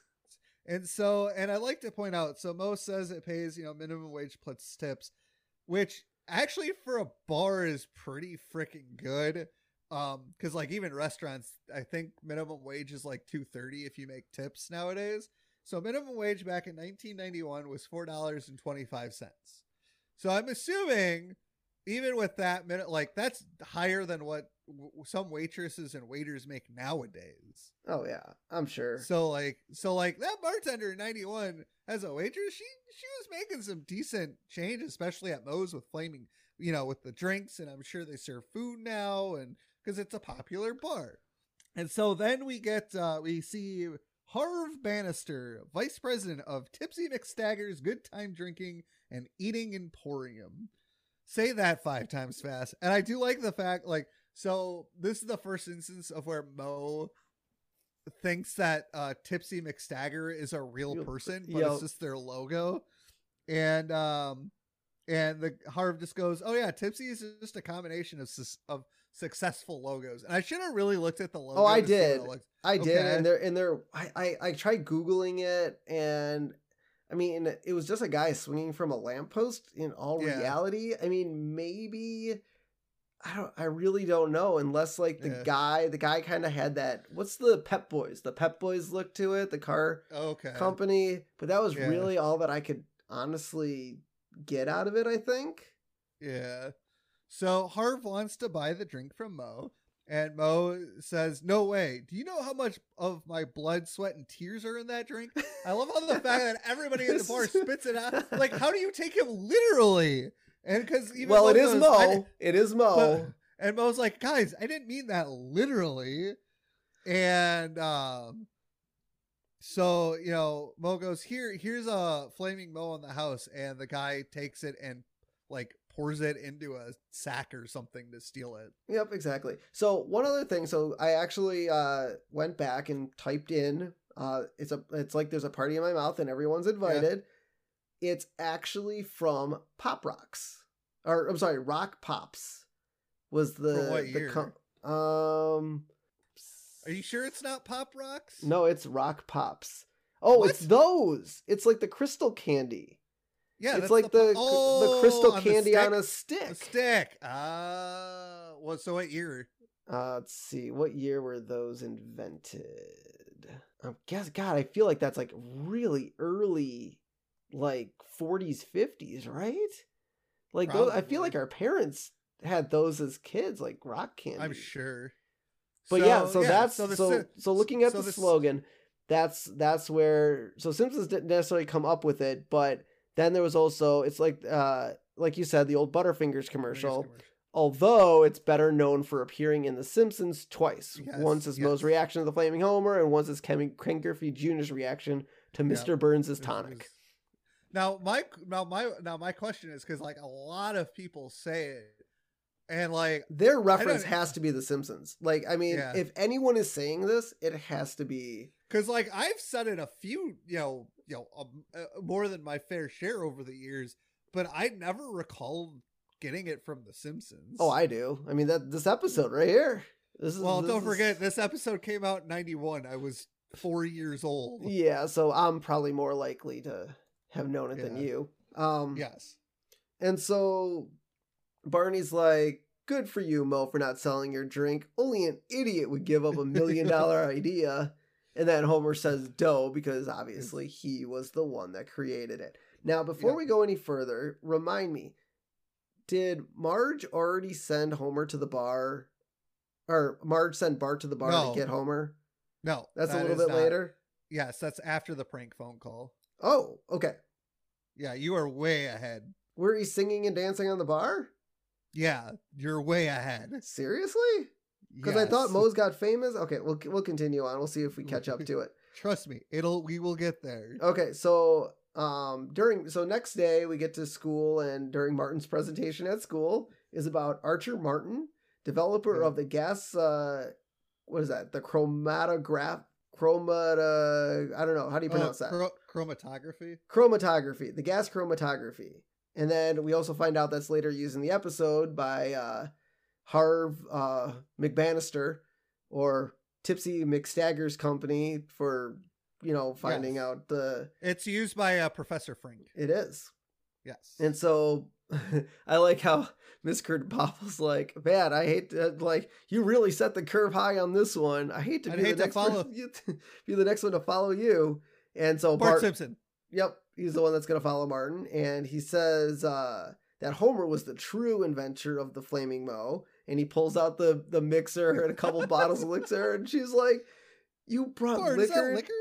And so, and I like to point out, so Moe says it pays, you know, minimum wage plus tips, which actually for a bar is pretty freaking good. Um, because like even restaurants, I think minimum wage is like two thirty if you make tips nowadays. So minimum wage back in 1991 was four dollars and twenty five cents. So I'm assuming even with that minute, like that's higher than what w- some waitresses and waiters make nowadays. Oh yeah, I'm sure. So like so like that bartender in 91 as a waitress, she she was making some decent change, especially at Moe's with flaming, you know, with the drinks, and I'm sure they serve food now and because it's a popular bar. And so then we get uh we see Harv Bannister, vice president of Tipsy McStagger's Good Time Drinking and Eating Emporium. Say that five times fast. And I do like the fact, like, so this is the first instance of where Moe thinks that uh Tipsy McStagger is a real person, but yeah. it's just their logo. And um and the Harv just goes, "Oh yeah, Tipsy is just a combination of of successful logos." And I should have really looked at the logo. Oh, I to see what did. I did, and they're and they're. I, I I tried googling it, and I mean, it was just a guy swinging from a lamppost. In all Yeah. reality, I mean, maybe I don't. I really don't know, unless like the Yeah. guy, the guy kind of had that. What's the Pep Boys? The Pep Boys look to it. The car Okay. company, but that was Yeah. really all that I could honestly get out of it. I think. Yeah. So Harv wants to buy the drink from Moe, and Moe says, "No way. Do you know how much of my blood, sweat, and tears are in that drink?" I love how the fact that everybody in the bar spits it out. Like, how do you take him literally? And because even well, Moe it is goes, "I Moe. It is Moe. but- and Moe's like, guys, I didn't mean that literally. And um so, you know, Moe goes, Here, here's a flaming Moe in the house, and the guy takes it and like pours it into a sack or something to steal it. Yep, exactly. So one other thing, so I actually uh went back and typed in uh it's a it's like there's a party in my mouth and everyone's invited. It's actually from Pop Rocks. Or I'm sorry, Rock Pops was the what the com- um Are you sure it's not Pop Rocks? No, it's Rock Pops. Oh, it's those. It's like the crystal candy. Yeah, it's like the Pop- the crystal Oh, on candy stick? on a stick. A stick. Ah, well, so what year? Uh, let's see. What year were those invented? I guess, God, I feel like that's like really early, like 40s, 50s, right? Like those, I feel like our parents had those as kids, like rock candy. I'm sure. But yeah, so that's the so so, looking at so the slogan, that's that's where so Simpsons didn't necessarily come up with it, but then there was also it's like uh like you said the old Butterfingers commercial. Although it's better known for appearing in The Simpsons twice. Yes, once as Moe's reaction to the Flaming Homer, and once as Ken, Ken Griffey Jr.'s reaction to. Mr. Burns' This tonic. Now my now my now my question is because like a lot of people say it, and like Their reference has to be The Simpsons. Like, I mean, Yeah. if anyone is saying this, it has to be. because like I've said it a few you know you know um, uh, more than my fair share over the years, but I never recall getting it from The Simpsons. Oh, I do. I mean, that this episode right here. This is well this don't is- forget this episode came out in '91. I was four years old. Yeah, so I'm probably more likely to have known it than you. Um, Yes. And so Barney's like, "Good for you, Moe, for not selling your drink. Only an idiot would give up a million dollar idea." And then Homer says D'oh because obviously he was the one that created it. Now, before we go any further, remind me, did Marge already send Homer to the bar? Or Marge send Bart to the bar No. to get Homer? No, That's a little bit not- later. Yes, that's after the prank phone call. Oh, okay. Yeah, you are way ahead. Were he singing and dancing on the bar? Yeah, you're way ahead. Seriously? Because I thought Yes. Moe's got famous. Okay, we'll we'll continue on. We'll see if we catch up to it. Trust me, it'll we will get there. Okay, so um during so next day we get to school and during Martin's presentation at school is about Archer Martin, developer of the gas uh what is that? The chromatograph chromata I don't know, how do you Oh, pronounce that? chro- chromatography. chromatography, the gas chromatography. And then we also find out that's later used in the episode by uh, Harv uh, McBanister or Tipsy McStagger's company for, you know, finding Yes. out the. It's used by uh, Professor Frink. It is. Yes. And so I like how Miss Krabappel's like, man, I hate to, like, you really set the curve high on this one. I hate to be hate the to next follow- person- be the next one to follow you. And so Bart, Bart, Simpson. Yep, he's the one that's going to follow Martin, and he says uh, that Homer was the true inventor of the flaming Moe, and he pulls out the the mixer and a couple bottles of elixir. and she's like, "You brought Bart, is that liquor? liquor?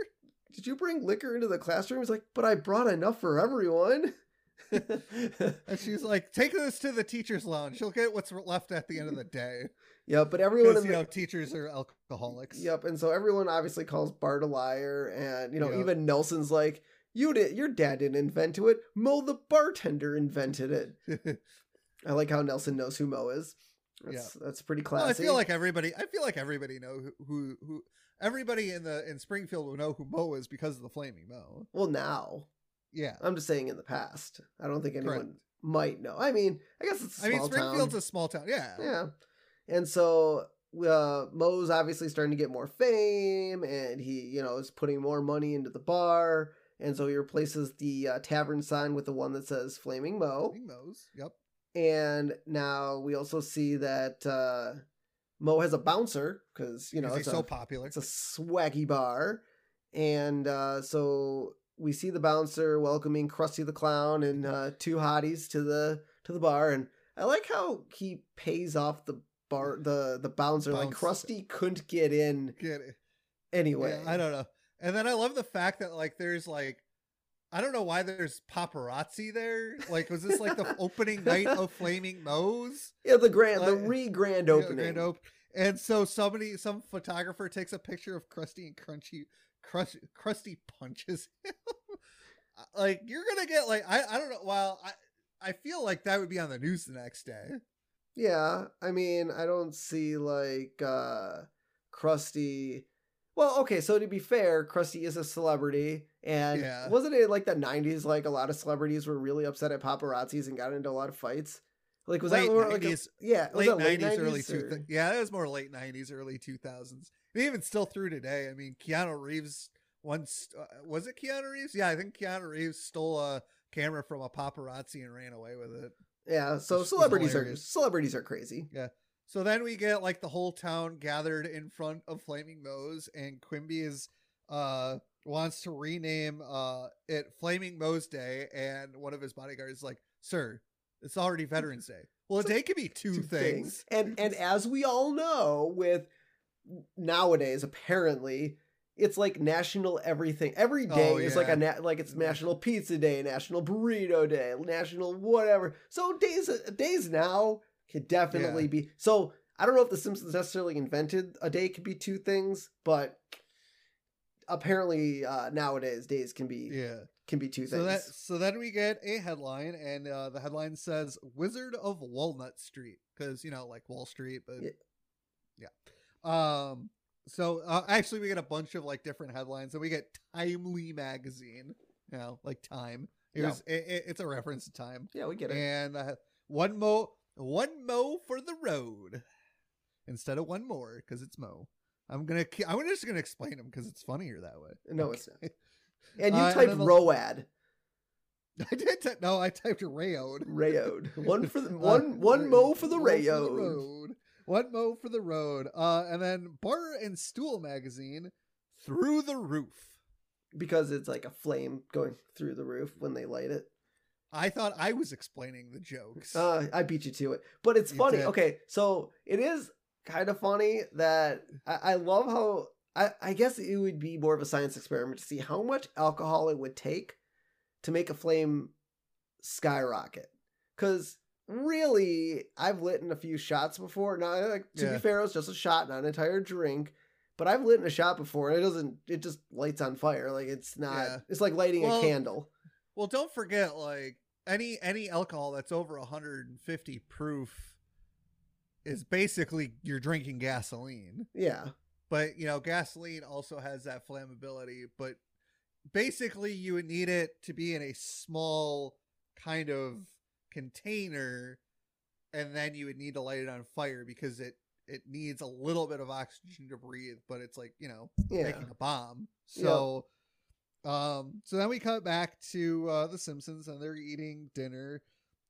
Did you bring liquor into the classroom?" He's like, "But I brought enough for everyone." And she's like, take this to the teacher's lounge. She'll get what's left at the end of the day. Yeah, but everyone in you know, teachers are alcoholics. Yep, and so everyone obviously calls Bart a liar, and you know Yep. even Nelson's like, "You did, your dad didn't invent it. Moe the bartender invented it." I like how Nelson knows who Moe is. That's that's pretty classy. Well, I feel like everybody. I feel like everybody know who, who who everybody in the in Springfield will know who Moe is because of the Flaming Moe. well now Yeah, I'm just saying in the past. I don't think anyone Correct. might know. I mean, I guess it's a I mean Springfield's town. a small town. Yeah, yeah, and so uh, Moe's obviously starting to get more fame, and he you know is putting more money into the bar, and so he replaces the uh, tavern sign with the one that says Flaming Moe. Flaming Moe's. Yep. And now we also see that uh, Moe has a bouncer because you know it's he's a, so popular. it's a swaggy bar, and uh, so we see the bouncer welcoming Krusty the Clown and uh, two hotties to the to the bar, and I like how he pays off the bar the the bouncer like Krusty couldn't get in Get it? anyway. Yeah, I don't know. And then I love the fact that like there's like I don't know why there's paparazzi there. Like was this like the opening night of Flaming Moe's? Yeah, the grand the re grand Yeah, opening. grand op- And so somebody some photographer takes a picture of Krusty and Crunchy Crust, Krusty punches him. like you're gonna get like I, I don't know well I I feel like that would be on the news the next day. Yeah, I mean, I don't see like uh Krusty. Well, okay, so to be fair, Krusty is a celebrity, and Yeah. wasn't it like the '90s? Like a lot of celebrities were really upset at paparazzis and got into a lot of fights. Like was Late that more like a, 90s yeah, was late that late nineties, 90s early two. yeah, that was more late nineties, early two thousands. Even still through today. I mean, Keanu Reeves once uh, was it Keanu Reeves? Yeah, I think Keanu Reeves stole a camera from a paparazzi and ran away with it. Yeah, so celebrities are celebrities are crazy. So then we get like the whole town gathered in front of Flaming Moe's, and Quimby is uh wants to rename uh it Flaming Moe's Day, and one of his bodyguards is like, "Sir, it's already Veterans Day." Well, a day could be two, Two things. And and as we all know, with nowadays apparently it's like national everything. Every day Oh, is like a na- like it's National Pizza Day, National Burrito Day, National whatever. So days days now could definitely Yeah. be. So I don't know if the Simpsons necessarily invented a day could be two things, but apparently uh, nowadays days can be Yeah. can be two So things. that so then we get a headline, and uh, the headline says "Wizard of Walnut Street" because you know, like Wall Street, but Yeah. yeah. Um. So uh, actually, we get a bunch of like different headlines, and we get Timely magazine. You know, like Time. Here's it, it- it's a reference to Time, yeah, we get it. and uh, one mo one mo for the road instead of one more because it's mo. I'm gonna I'm just gonna explain them because it's funnier that way. no, it's not. And you Uh, typed ROAD, I did. T- no, I typed Rayode. Rayode. One for the Uh, one one mo for the one Rayode. road. One mo for the road. Uh, and then Bar and Stool magazine through the roof. Because it's like a flame going through the roof when they light it. I thought I was explaining the jokes. Uh, I beat you to it. But it's You funny. did. Okay, so it is kind of funny that I, I love how I, I guess it would be more of a science experiment to see how much alcohol it would take to make a flame skyrocket. Because really, I've lit in a few shots before. Now, like, to Yeah. be fair, it was just a shot, not an entire drink. But I've lit in a shot before, and it doesn't. It just lights on fire. Like it's not. Yeah. It's like lighting Well, a candle. well, don't forget, like any any alcohol that's over 150 proof is basically you're drinking gasoline. Yeah. But you know, gasoline also has that flammability. But basically, you would need it to be in a small kind of container, and then you would need to light it on fire because it it needs a little bit of oxygen to breathe. But it's like you know Yeah. making a bomb. So, um, so then we cut back to uh, the Simpsons, and they're eating dinner.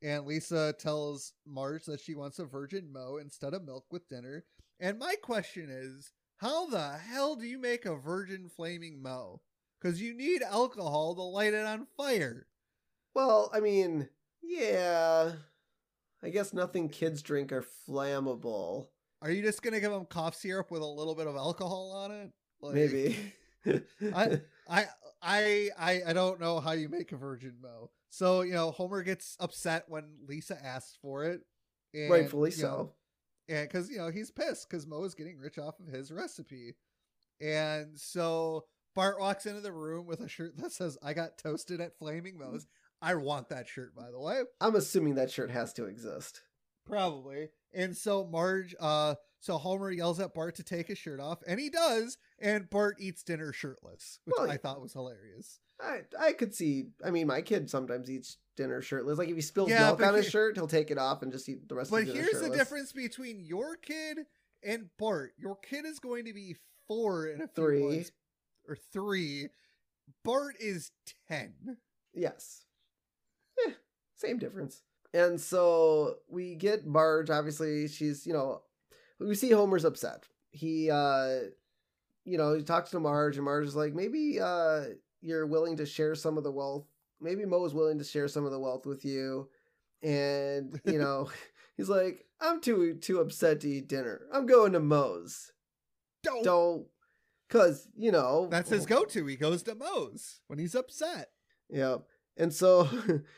And Lisa tells Marge that she wants a virgin mo instead of milk with dinner. And my question is, how the hell do you make a virgin flaming mo? Because you need alcohol to light it on fire. Well, I mean, yeah. I guess nothing kids drink are flammable. Are you just gonna give them cough syrup with a little bit of alcohol on it? Like, Maybe. I, I I I I don't know how you make a virgin mo. So you know, Homer gets upset when Lisa asks for it, and, Rightfully you know, so. and because you know he's pissed because Moe is getting rich off of his recipe, and so Bart walks into the room with a shirt that says "I got toasted at Flaming Moe's." I want that shirt, by the way. I'm assuming that shirt has to exist. Probably. And so Marge, uh, so Homer yells at Bart to take his shirt off, and he does, and Bart eats dinner shirtless, which Well, I thought was hilarious. I I could see. I mean, my kid sometimes eats dinner shirtless. Like if he spills Yeah, milk on his shirt, he'll take it off and just eat the rest But of the dinner But here's the difference between your kid and Bart. Your kid is going to be four in a few Three. months, or three. Bart is ten. Yes. Eh, same difference. And so we get Marge, obviously, she's, you know, we see Homer's upset. He, uh, you know, he talks to Marge, and Marge is like, maybe uh, you're willing to share some of the wealth. Maybe Moe is willing to share some of the wealth with you. And, you know, he's like, I'm too too upset to eat dinner. I'm going to Moe's. Don't. Don't, because, you know. That's his go-to. He goes to Moe's when he's upset. Yeah. And so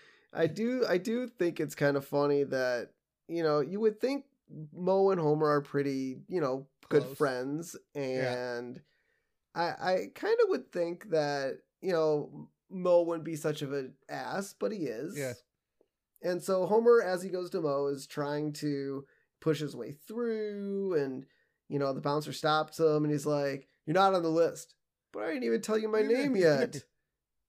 I do I do think it's kind of funny that, you know, you would think Moe and Homer are pretty, you know, good Close. friends and I I kind of would think that, you know, Moe wouldn't be such of an ass, but he is. Yeah. And so Homer as he goes to Moe is trying to push his way through and you know, the bouncer stops him and he's like, "You're not on the list." But I didn't even tell you my name yet.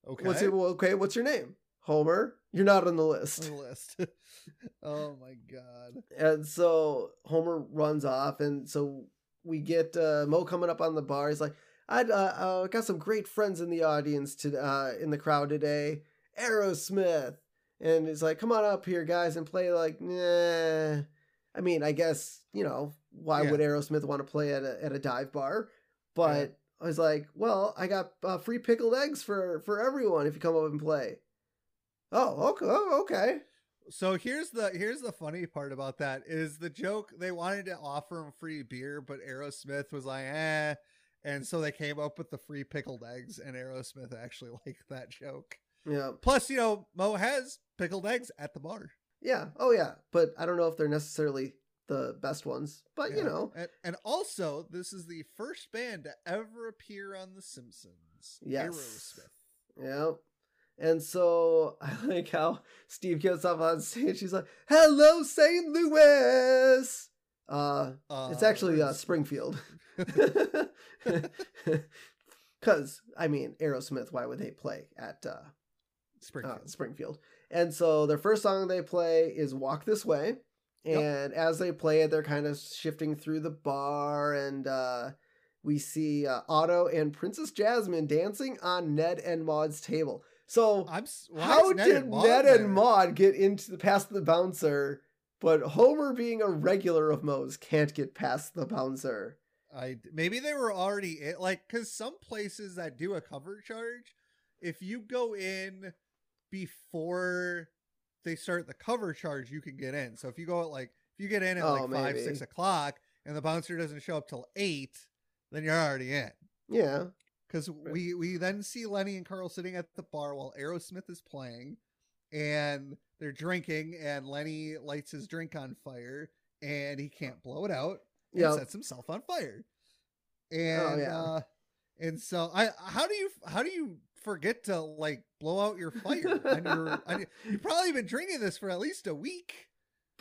Okay. What's it? Well, okay, what's your name? Homer. You're not on the list. on the list. oh my god. And so Homer runs off, and so we get uh, Moe coming up on the bar. He's like, "I uh, uh, got some great friends in the audience to uh, in the crowd today. Aerosmith." And he's like, "Come on up here, guys, and play like." Nah. I mean, I guess you know why Yeah. would Aerosmith want to play at a at a dive bar? But I was like, "Well, I got uh, free pickled eggs for for everyone if you come up and play." Oh, okay, oh, okay. So here's the here's the funny part about that is the joke they wanted to offer him free beer, but Aerosmith was like, eh. And so they came up with the free pickled eggs, and Aerosmith actually liked that joke. Yeah. Plus, you know, Moe has pickled eggs at the bar. Yeah. Oh, yeah. But I don't know if they're necessarily the best ones, but Yeah. you know, and, and also this is the first band to ever appear on The Simpsons. Yes. Aerosmith. yeah. And so I like how Steve gets up on stage. He's like, "Hello, St. Louis." Uh, Uh, it's actually uh, Springfield. Because I mean, Aerosmith. Why would they play at uh, Springfield. uh, Springfield. And so their first song they play is Walk This Way. Yep. And as they play it, they're kind of shifting through the bar. And uh, we see uh, Otto and Princess Jasmine dancing on Ned and Maude's table. So, I'm. s- why Ned did and Ned and Maude get into the past the bouncer? But Homer, being a regular of Moe's, can't get past the bouncer. I maybe they were already in, like because some places that do a cover charge, if you go in before they start the cover charge, you can get in. So if you go at like if you get in at Oh, like five maybe. six o'clock and the bouncer doesn't show up till eight, then you're already in. Yeah. Because we we then see Lenny and Carl sitting at the bar while Aerosmith is playing, and they're drinking, and Lenny lights his drink on fire, and he can't blow it out, and Yeah. sets himself on fire. And Oh, yeah. uh, and so I how do you how do you forget to like blow out your fire? on your, on your, you've probably been drinking this for at least a week.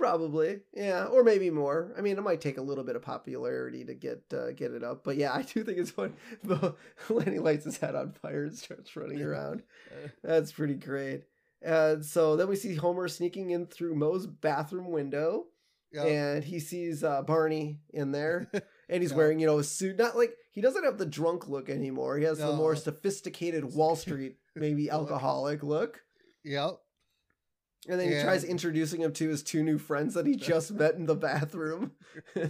Probably, yeah, or maybe more. I mean, it might take a little bit of popularity to get uh, get it up, but yeah, I do think it's fun. Lenny lights his head on fire and starts running around. That's pretty great. And so then we see Homer sneaking in through Moe's bathroom window, Yeah. and he sees uh, Barney in there, and he's Yeah. wearing you know a suit. Not like he doesn't have the drunk look anymore. He has the more sophisticated Wall Street, maybe alcoholic look. Yep. And then he tries introducing him to his two new friends that he just met in the bathroom.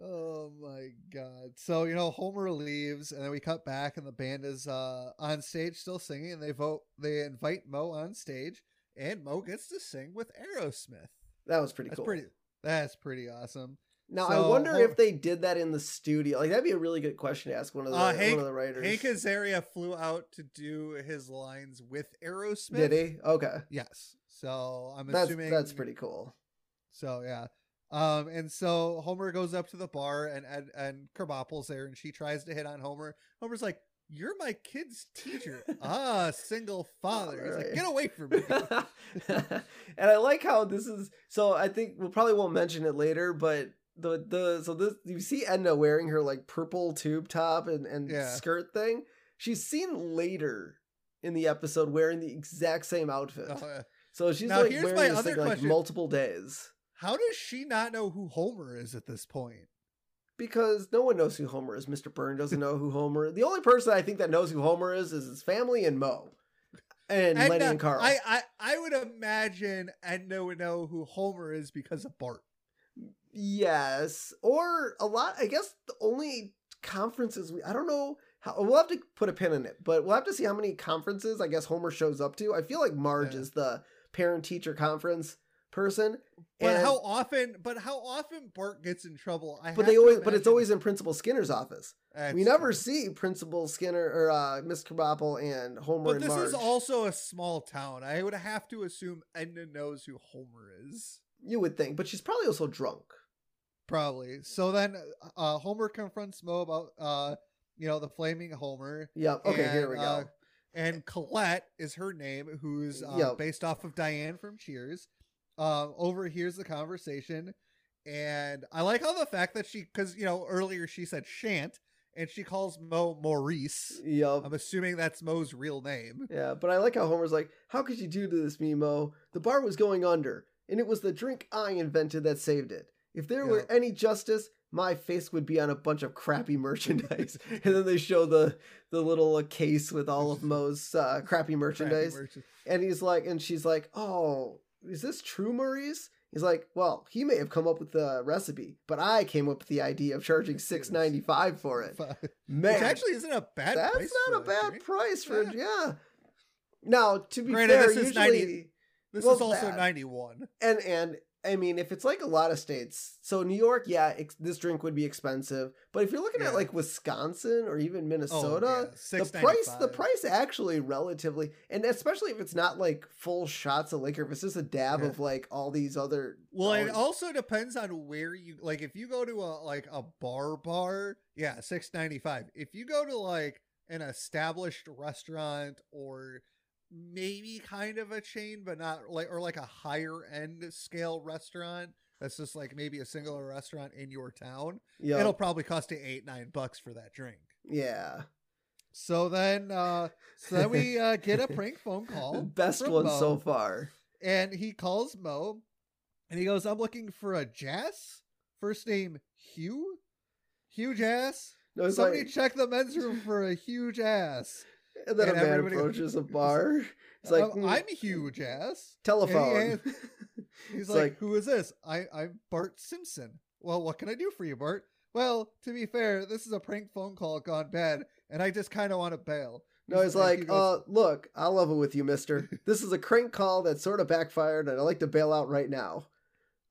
Oh my god. So, you know, Homer leaves and then we cut back and the band is uh on stage still singing and they vote they invite Moe on stage and Moe gets to sing with Aerosmith. that was pretty That's cool. pretty that's pretty awesome. now I wonder Hom- if they did that in the studio. Like that'd be a really good question to ask one of the Uh, one of the writers. Hank Azaria flew out to do his lines with Aerosmith. did he? Okay, Yes. So I'm that's assuming that's pretty cool. So yeah. Um, and so Homer goes up to the bar and and, and Krabappel's there and she tries to hit on Homer. Homer's like, You're my kid's teacher. ah, single father. He's like, Get away from me. and I like how this is. So I think we'll probably won't mention it later, but the the so this you see Edna wearing her like purple tube top and and Yeah. skirt thing. She's seen later in the episode wearing the exact same outfit. Uh, So she's Now, like here's my other thing like question. multiple days how does she not know who Homer is at this point? because no one knows who Homer is. Mr. Byrne doesn't know who Homer. is. The only person I think that knows who Homer is is his family and Moe, and, Lenny uh, and Carl. I, I I would imagine Edna would know who Homer is because of Bart. yes, or a lot. I guess the only conferences we I don't know how we'll have to put a pin in it, but we'll have to see how many conferences I guess Homer shows up to. I feel like Marge Yeah. is the parent teacher conference person. But and- how often? But how often Bart gets in trouble? I but they always but it's always in Principal Skinner's office. That's we never true. see Principal Skinner or uh, Miss Krabappel and Homer But and this Marge. is also a small town. I would have to assume Edna knows who Homer is. You would think, but she's probably also drunk. Probably. So then uh, Homer confronts Moe about, uh, you know, the flaming Homer. Yep. Okay, here we go. Uh, and Colette is her name, who's uh, Yep. based off of Diane from Cheers. Um, overhears the conversation. And I like how the fact that she, because, you know, earlier she said shan't, and she calls Moe Maurice. yep. I'm assuming that's Moe's real name. Yeah, but I like how Homer's like, "How could you do to this, Mimo? The bar was going under, and it was the drink I invented that saved it. If there were any justice, my face would be on a bunch of crappy merchandise." and then they show the the little uh, case with all of Moe's uh, crappy merchandise, Crappy and he's like, and she's like, "Oh, is this true, Maurice?" He's like, "Well, he may have come up with the recipe, but I came up with the idea of charging six ninety five for it." Man, Which actually isn't a bad that's not a bad price for Yeah. yeah. Now, to be Granted, fair, this is usually 90 This Well, is also 91. and and I mean, if it's like a lot of states, so New York, yeah, ex- this drink would be expensive. But if you're looking Yeah. at like Wisconsin or even oh, Minnesota, yeah, the price, the price actually relatively, and especially if it's not like full shots of liquor, if it's just a dab Yeah. of like all these other. Well, it also depends on where you like. If you go to a like a bar bar, yeah, six ninety five. If you go to like an established restaurant or maybe kind of a chain, but not like or like a higher end scale restaurant that's just like maybe a singular restaurant in your town, yeah, it'll probably cost you eight nine bucks for that drink. yeah, So then, uh so then we uh, get a prank phone call. best one Mo. so far. and he calls Moe and he goes, I'm looking for a Jass. First name Hugh. Huge ass. No, Somebody like, check the men's room for a huge ass. And then and a man approaches a bar. It's like Um, "Mm, I'm huge ass. telephone. He's like, like- Who is this? I, I'm Bart Simpson. Well, what can I do for you, Bart? Well, to be fair, this is a prank phone call gone bad, and I just kind of want to bail. No, he's he like, goes, uh, look, I'll level with you, mister. This is a crank call that sort of backfired, and I'd like to bail out right now.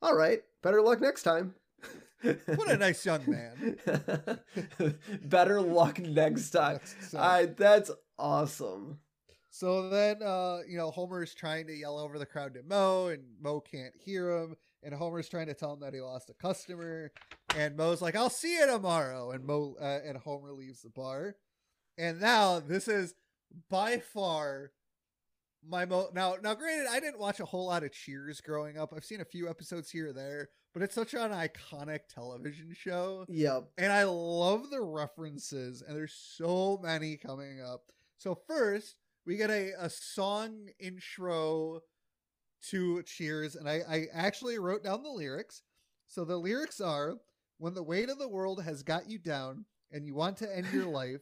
All right, better luck next time. What a nice young man. better luck next time. So- I that's awesome. So then, uh, you know, Homer's trying to yell over the crowd to Moe, and Moe can't hear him. And Homer's trying to tell him that he lost a customer, and Moe's like, "I'll see you tomorrow." And Moe uh, and Homer leaves the bar. And now this is by far my mo. Now, now, granted, I didn't watch a whole lot of Cheers growing up. I've seen a few episodes here or there, but it's such an iconic television show Yep. and I love the references, and there's so many coming up. So first, we get a, a song intro to Cheers, and I, I actually wrote down the lyrics. So the lyrics are when the weight of the world has got you down and you want to end your life,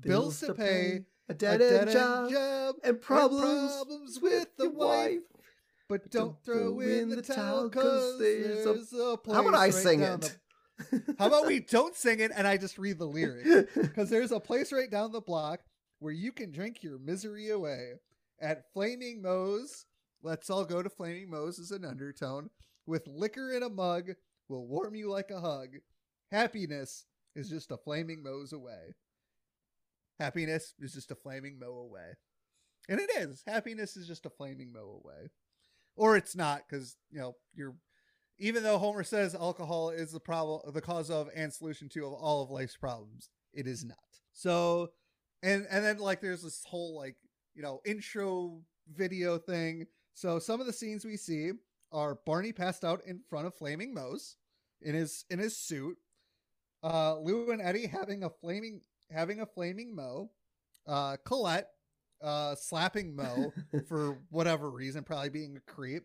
bills, to pay, a a dead end job, job, and and problems, problems with the wife. But don't throw in the towel because there's a place How about I right sing it? the- How about we don't sing it and I just read the lyrics? Because there's a place right down the block where you can drink your misery away. At Flaming Moe's, let's all go to Flaming Moe's as an undertone. With liquor in a mug, will warm you like a hug. Happiness is just a Flaming Moe's away. Happiness is just a Flaming Moe away. And it is. Happiness is just a Flaming Moe away. Or it's not, because, you know, you're even though Homer says alcohol is the problem, the cause of and solution to of all of life's problems, it is not. So, and and then like there's this whole like you know intro video thing. So some of the scenes we see are Barney passed out in front of Flaming Moe's in his in his suit. Uh, Lou and Eddie having a flaming having a flaming Moe. Uh, Colette uh slapping Moe for whatever reason, probably being a creep.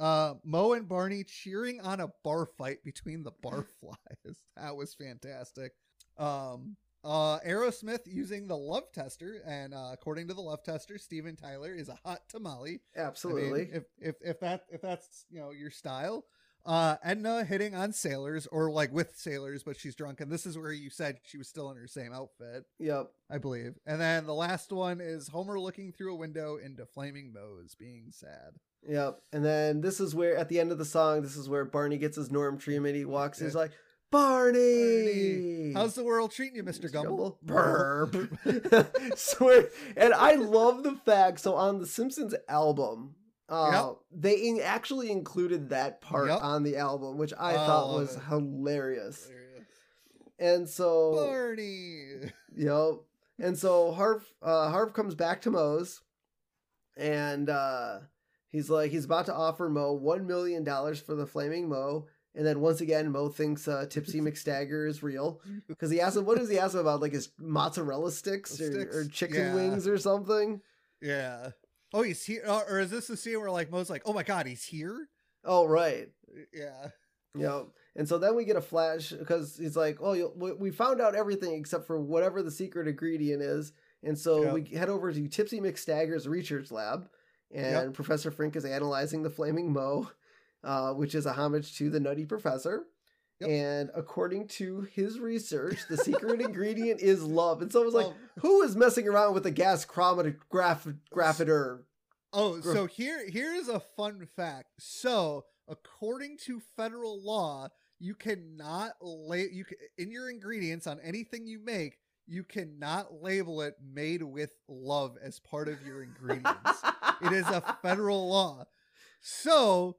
Uh, Moe and Barney cheering on a bar fight between the barflies. that was fantastic. Um, uh, Aerosmith using the love tester, and uh, according to the love tester, Steven Tyler is a hot tamale. I mean, Absolutely. if if if that if that's you know your style. Uh, Edna hitting on sailors or like with sailors, but she's drunk, and this is where you said she was still in her same outfit. yep. I believe. And then the last one is Homer looking through a window into flaming Moe's being sad. Yep. And then this is where, at the end of the song, this is where Barney gets his norm treatment. He walks, he's like, Barney! How's the world treating you, Mr. Gumble? Burp. Swear. And I love the fact, so on the Simpsons album, uh, Yep. they in- actually included that part Yep. on the album, which I Oh, thought was it. hilarious. And so, Barney. Yep. And so Harv uh Harv comes back to Moe's and uh he's like he's about to offer Moe one million dollars for the flaming Moe. And then once again, Moe thinks uh, Tipsy McStagger is real because he asks him, "What does he ask him about? Like his mozzarella sticks or, Sticks? or chicken Yeah. wings or something?" Yeah. Oh, he's here. uh, Or is this the scene where like Moe's like, oh my god, he's here? Oh, right. Yeah. Yeah. And so then we get a flash because he's like, "Oh, we- we found out everything except for whatever the secret ingredient is." And so Yep. we head over to Tipsy McStagger's research lab, and Professor Frink is analyzing the Flaming Moe, uh, which is a homage to the Nutty Professor. Yep. And according to his research, the secret ingredient is love. And so I was like, Oh. "Who is messing around with a gas chromatograph graphiter?" Oh, so here here's a fun fact. So according to federal law, you cannot lay you ca- in your ingredients on anything you make. You cannot label it made with love as part of your ingredients. it is a federal law. So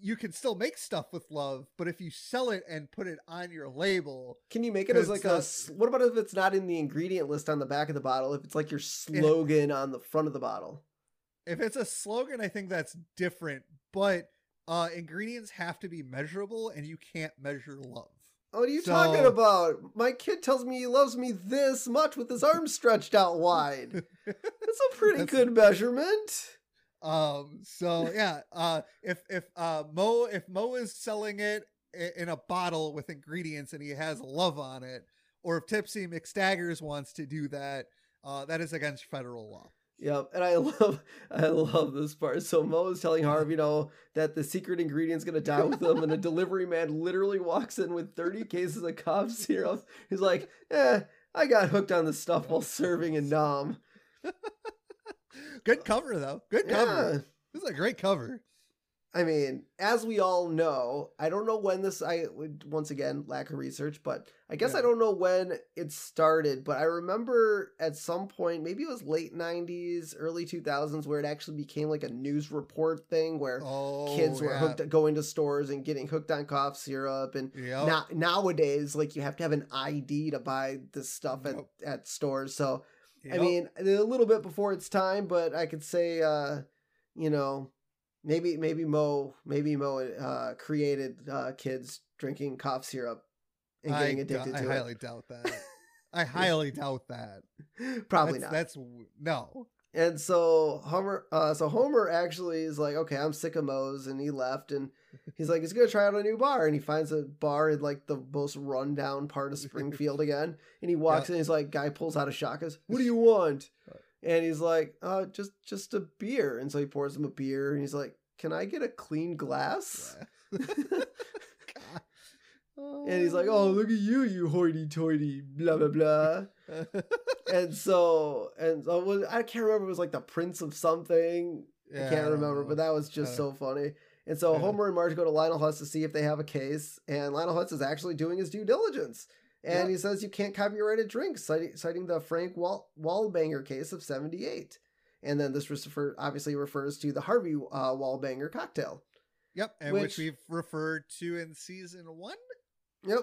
you can still make stuff with love, but if you sell it and put it on your label, Can you make it as like a? What about if it's not in the ingredient list on the back of the bottle? If it's like your slogan on the front of the bottle. if it's a slogan, I think that's different. But uh ingredients have to be measurable and you can't measure love. What are you So- talking about? My kid tells me he loves me this much with his arms stretched out wide. That's a pretty That's- good measurement. Um. So yeah. Uh. If if uh Moe if Moe is selling it in a bottle with ingredients and he has love on it, or if Tipsy McStaggers wants to do that, uh, that is against federal law. Yep, and I love I love this part. So Moe is telling Harvey, you know, that the secret ingredient's gonna die with him, and a delivery man literally walks in with 30 cases of cough syrup. He's like, eh, I got hooked on this stuff while serving in Nam. Good cover though. Good cover. Yeah. This is a great cover. I mean, as we all know, I don't know when this. I once again lack of research, but I guess I don't know when it started. But I remember at some point, maybe it was late '90s, early 2000s, where it actually became like a news report thing where Oh, kids were yeah. hooked, going to stores and getting hooked on cough syrup. And Yep. now nowadays, like you have to have an ID to buy this stuff at Yep. at stores. So I mean, a little bit before its time, but I could say, uh, you know, maybe maybe Moe maybe Moe uh, created uh, kids drinking cough syrup and getting I, addicted dou- I to highly doubt that. I highly doubt that. Probably that's, not. That's no. And so Homer, uh, so Homer actually is like, okay, I'm sick of Moe's, and he left, and he's like, he's gonna try out a new bar, and he finds a bar in like the most rundown part of Springfield again, and he walks in, he's like, guy pulls out a shot, goes, what do you want? And he's like, uh, just just a beer, and so he pours him a beer, and he's like, can I get a clean glass? And he's like, oh, look at you, you hoity-toity, blah blah blah. and so and so was, I can't remember. It was like the Prince of something. Yeah, I can't remember, know. but that was just Uh, so funny. And so. Homer and Marge go to Lionel Hutz to see if they have a case, and Lionel Hutz is actually doing his due diligence. And Yeah. he says you can't copyright a drink, citing, citing the Frank Wall- Wallbanger case of 78. And then this refer- obviously refers to the Harvey uh, Wallbanger cocktail. Yep, and Which- which, we've referred to in season one. Yep.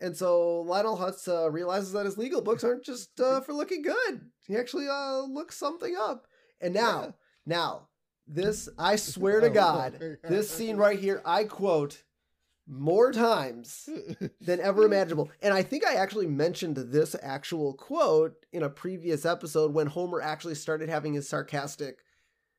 And so Lionel Hutz uh, realizes that his legal books aren't just uh, for looking good. He actually uh, looks something up. And now, Yeah. now, this, I swear to Oh, God, this scene right here, I quote more times than ever imaginable. And I think I actually mentioned this actual quote in a previous episode when Homer actually started having his sarcastic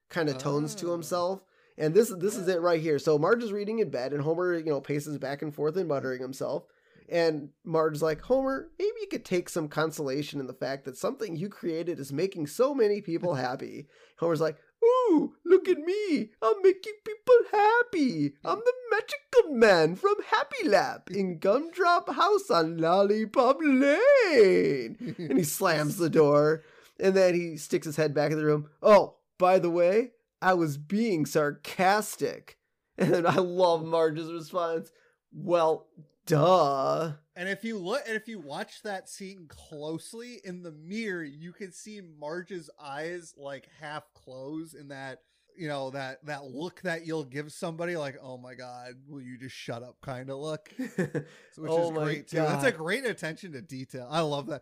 kind of tones to Oh. himself. And this this is it right here. So Marge is reading in bed and Homer, you know, paces back and forth and muttering himself. And Marge's like, Homer, maybe you could take some consolation in the fact that something you created is making so many people happy. Homer's like, Ooh, look at me. I'm making people happy. I'm the magical man from Happy Land in Gumdrop House on Lollipop Lane. And he slams the door. And then he sticks his head back in the room. Oh, by the way, I was being sarcastic. And then I love Marge's response. Well, duh. And if you look, and if you watch that scene closely in the mirror, you can see Marge's eyes like half close in that, you know, that that look that you'll give somebody, like, "Oh my god, will you just shut up?" kind of look, which Oh is great too. That's a great attention to detail. I love that.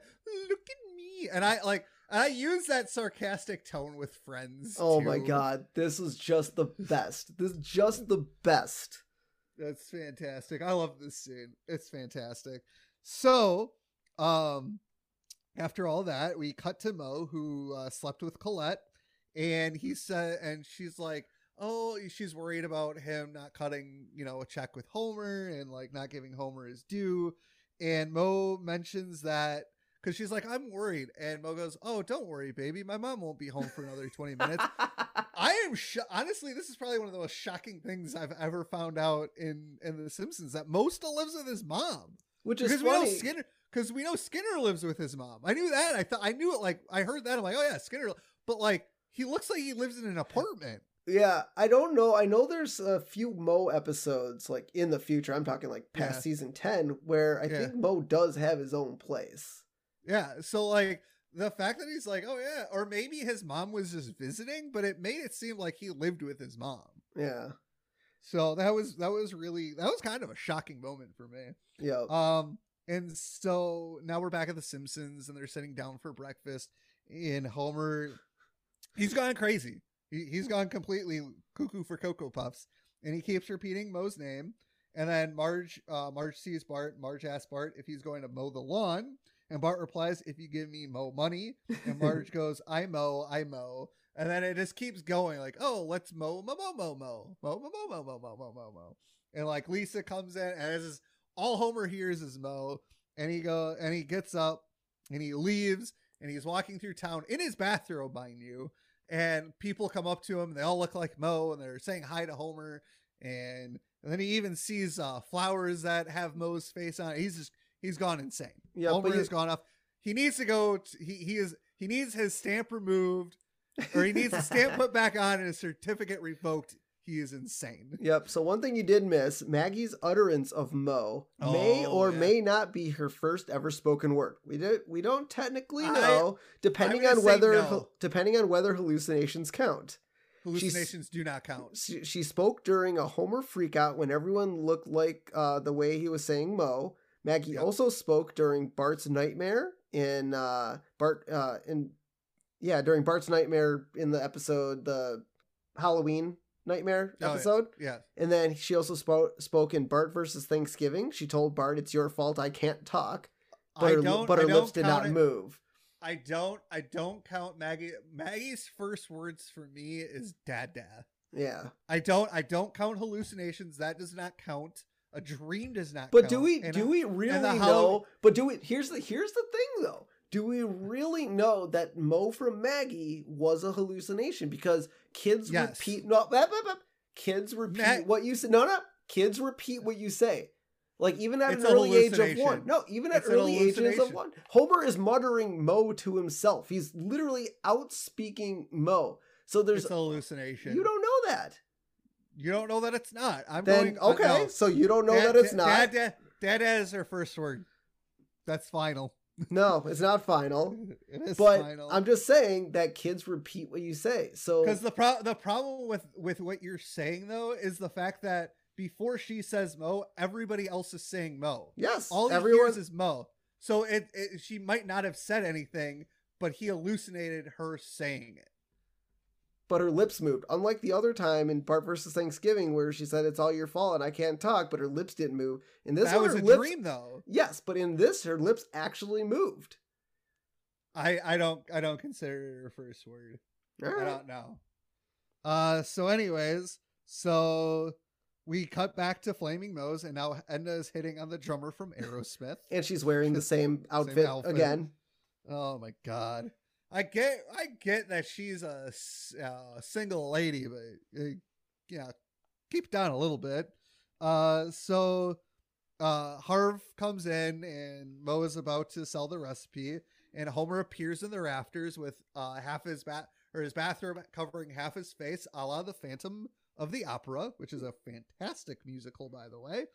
Look at me, and I like. I use that sarcastic tone with friends. oh my god, this is just the best. This is just the best. That's fantastic. I love this scene. It's fantastic. So, um, after all that, we cut to Moe, who uh, slept with Colette, and he said, and she's like, "Oh, she's worried about him not cutting, you know, a check with Homer and like not giving Homer his due." And Moe mentions that because she's like, "I'm worried," and Moe goes, "Oh, don't worry, baby. My mom won't be home for another twenty minutes." Am sho- honestly, this is probably one of the most shocking things I've ever found out in in The Simpsons that Moe still lives with his mom Which is because we know. Skinner because we know Skinner lives with his mom. I knew that. I thought I knew it. Like I heard that. I'm like, oh yeah, Skinner. But like he looks like he lives in an apartment. Yeah, I don't know. I know there's a few Moe episodes like in the future. I'm talking like past Yeah. season 10 where I Yeah. think Moe does have his own place. Yeah, so like the fact that he's like, oh yeah, or maybe his mom was just visiting, but it made it seem like he lived with his mom. Yeah. So that was that was really that was kind of a shocking moment for me. Yeah. Um, and so now we're back at the Simpsons, and they're sitting down for breakfast. And Homer, he's gone crazy. He, he's gone completely cuckoo for cocoa puffs, and he keeps repeating Moe's name. And then Marge, uh, Marge sees Bart. Marge asks Bart if he's going to mow the lawn, and Bart replies, "If you give me Mo money." And Marge goes, "I mow, I mow." And then it just keeps going, like, "Oh, let's mow, mow, mow, mow, mow, mow, mow, mow, mow, mow, mow, mow, mow, mow." And like Lisa comes in, and this is all Homer hears is Moe, and he go and he gets up and he leaves and he's walking through town in his bathrobe, mind you. And people come up to him, they all look like Moe, and they're saying hi to Homer. And, and then he even sees uh, flowers that have Moe's face on it. He's just he's gone insane. Yeah, Homer has gone off. He needs to go. t- he he is he needs his stamp removed, or he needs the stamp put back on and his certificate revoked. He is insane. Yep. So one thing you did miss, Maggie's utterance of Moe may Oh, or yeah. may not be her first ever spoken word. We do, we don't technically I- know, depending on whether no. depending on whether hallucinations count. Hallucinations do not count. She, she spoke during a Homer freakout when everyone looked like uh, the way he was saying Moe. Maggie Yep. also spoke during Bart's nightmare in uh, Bart uh, in yeah during Bart's nightmare in the episode the Halloween nightmare Oh, episode. Yeah. And then she also spoke spoke in Bart versus Thanksgiving. She told Bart, "It's your fault. I can't talk." But I her, don't. but her don't lips did not it. move. I don't. I don't count Maggie. Maggie's first words for me is "dad, dad." Yeah. I don't. I don't count hallucinations. That does not count. A dream does not. But count. do we And do I- we really know? Hallow- But do we? Here's the here's the thing though. Do we really know that Moe from Maggie was a hallucination? Because kids Yes. repeat no, blah, blah, blah. kids repeat Mag- what you say. No, no, kids repeat what you say. Like even at It's an early age of one. No, even at It's early ages of one. Homer is muttering Moe to himself. He's literally outspeaking Moe. So there's It's a hallucination. you don't know that. You don't know that it's not. I'm Then going. uh, okay, no. so you don't know Dad- that it's dad- not. Dad, dad, dad, dad is her first word. That's final. No, it's not final. It is but final. I'm just saying that kids repeat what you say. So Because the pro- the problem with with what you're saying though is the fact that before she says Moe, everybody else is saying Moe. yes, All he everyone. hears is Moe. So it, it she might not have said anything, but he hallucinated her saying it. But her lips moved. Unlike the other time in Bart versus Thanksgiving, where she said it's all your fault and I can't talk, but her lips didn't move. In this that one, was her a lips, dream though. Yes, but in this, her lips actually moved. I I don't I don't consider it her first word. All I don't know. Uh so anyways, so we cut back to Flaming Moe's and now Edna is hitting on the drummer from Aerosmith. And she's wearing the same outfit, outfit. again. Oh my god. I get I get that she's a, uh, single lady, but uh, yeah, keep down a little bit. Uh so uh Harv comes in and Moe is about to sell the recipe and Homer appears in the rafters with uh half his bat or his bathroom covering half his face, a la the Phantom of the Opera, which is a fantastic musical by the way.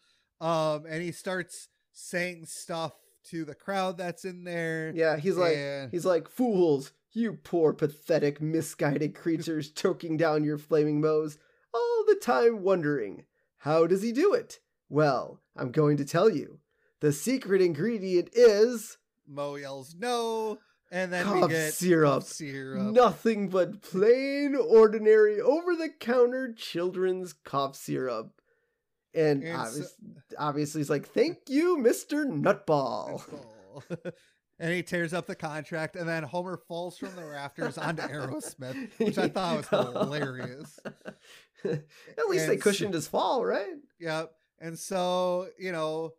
Um and he starts saying stuff to the crowd that's in there. Yeah, he's like, And- he's like, fools, you poor, pathetic, misguided creatures choking down your flaming Moe's, all the time wondering, how does he do it? Well, I'm going to tell you. The secret ingredient is Moe yells no, and then Cough we get syrup. cough syrup. nothing but plain, ordinary, over the counter children's cough syrup. And, And so- obviously, he's like, thank you, Mr. Nutball. and he tears up the contract, and then Homer falls from the rafters onto Aerosmith, which I thought was hilarious. At least they And so- cushioned his fall, right? Yep. And so, you know,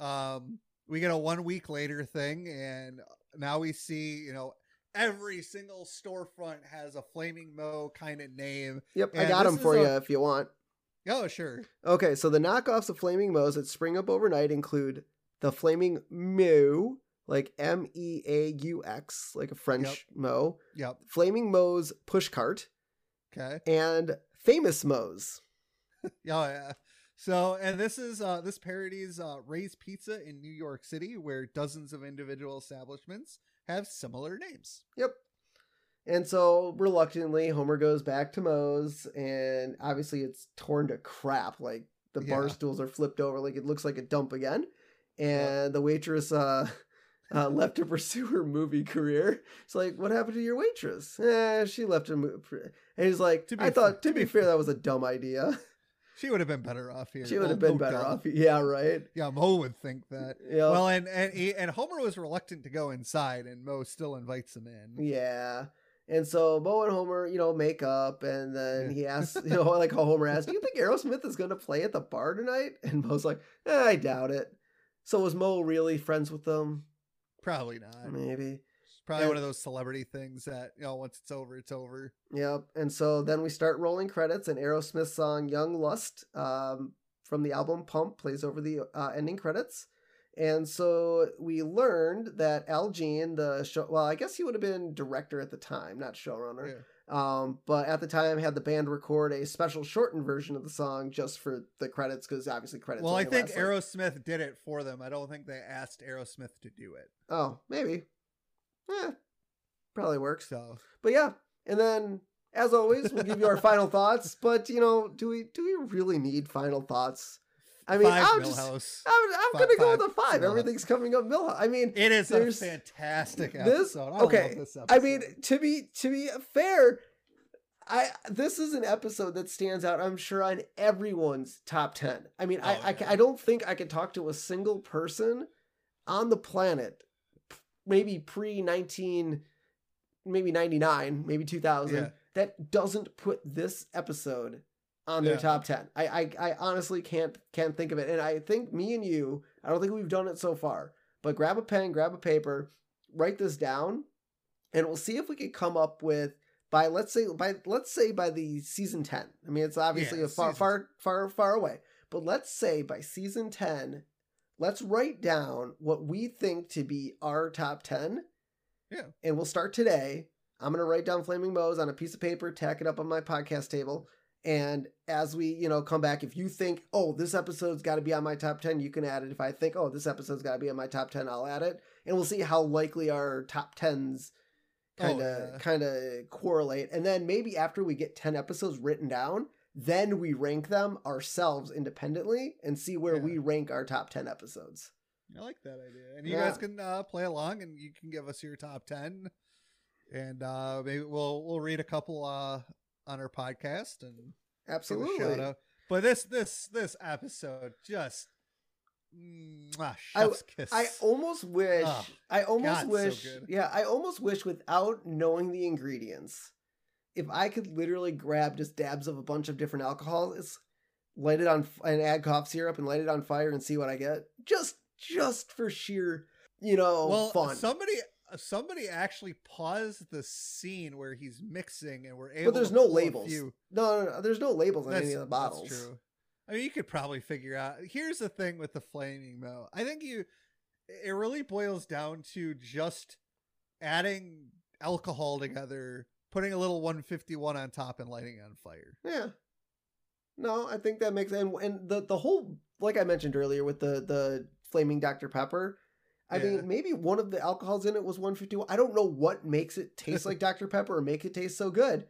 um, we get a one week later thing, and now we see, you know, every single storefront has a Flaming Moe kind of name. Yep, I got them for a- you if you want. Oh, sure. Okay, so the knockoffs of Flaming Moe's that spring up overnight include the Flaming Moo, like M E A U X, like a French Yep. Mo, Yep. Flaming Moe's Pushcart, Okay. and famous Moe's. Oh yeah. So, and this is uh this parodies uh Ray's Pizza in New York City, where dozens of individual establishments have similar names. Yep. And so reluctantly, Homer goes back to Moe's, and obviously it's torn to crap. Like the bar stools are flipped over, like it looks like a dump again. And the waitress uh, uh, left to pursue her movie career. It's like, what happened to your waitress? Eh, she left to move. And he's like, I thought, fair- to be fair, that was a dumb idea. She would have been better off here. She would have been better doubt. off. Yeah, right. Yeah, Moe would think that. Yeah. Well, and and he, and Homer was reluctant to go inside, and Moe still invites him in. Yeah. And so Moe and Homer, you know, make up, and then he asks, you know, like how Homer asks, "Do you think Aerosmith is going to play at the bar tonight?" And Moe's like, eh, "I doubt it." So was Mo really friends with them? Probably not. Maybe. It's probably And- one of those celebrity things that you know once it's over, it's over. Yep. And so then we start rolling credits, and Aerosmith's song "Young Lust" um, from the album Pump plays over the uh, ending credits. And so we learned that Al Jean, the show, well, I guess he would have been director at the time, not showrunner. Yeah. Um, but at the time, had the band record a special shortened version of the song just for the credits, because obviously credits. Well, I think like- Aerosmith did it for them. I don't think they asked Aerosmith to do it. oh, maybe. Yeah, probably works. So But yeah, and then as always, we'll give you our final thoughts. But you know, do we do we really need final thoughts? I mean, five I'm just. I'm, I'm gonna go with a five. Milhouse. Everything's coming up Milhouse. I mean, It is a fantastic this- episode. I okay, love this I mean, to be to be fair, I this is an episode that stands out. I'm sure on everyone's top ten. I mean, I, Oh, I yeah. I don't think I could talk to a single person on the planet, maybe pre nineteen, maybe ninety nine, maybe two thousand, Yeah. that doesn't put this episode on their Yeah. top ten. I, I I honestly can't can't think of it, and I think me and you, I don't think we've done it so far. But grab a pen, grab a paper, write this down, and we'll see if we can come up with by let's say by let's say by the season 10 i mean it's obviously Yeah, a far season- far far far away but let's say by season 10 let's write down what we think to be our top 10 Yeah. and we'll start today i'm going to write down flaming Moe's on a piece of paper tack it up on my podcast table and as we you know come back if you think oh this episode's got to be on my top 10 you can add it if i think oh this episode's got to be on my top 10 i'll add it and we'll see how likely our top 10s kind of Oh, yeah. kind of correlate and then maybe after we get 10 episodes written down then we rank them ourselves independently and see where Yeah. we rank our top 10 episodes I like that idea. And you Yeah. guys can uh, play along, and you can give us your top ten, and uh, maybe we'll we'll read a couple uh, on our podcast and absolutely. But this this this episode just mwah, I- kiss. I almost wish Oh, I almost God, wish good. yeah, I almost wish without knowing the ingredients, if I could literally grab just dabs of a bunch of different alcohols, light it on and add cough syrup and light it on fire and see what I get. Just just for sheer, you know, well, fun. somebody Uh, somebody actually paused the scene where he's mixing, and we're able. but there's to no labels. No, no, no, there's no labels on That's, any of the bottles. that's true. I mean, you could probably figure out. Here's the thing with the flaming Moe. I think you, it really boils down to just adding alcohol together, putting a little 151 on top, and lighting it on fire. Yeah. No, I think that makes and and the the whole like I mentioned earlier with the the flaming Dr Pepper. I Yeah. mean, maybe one of the alcohols in it was 151. I don't know what makes it taste like Dr Pepper or make it taste so good,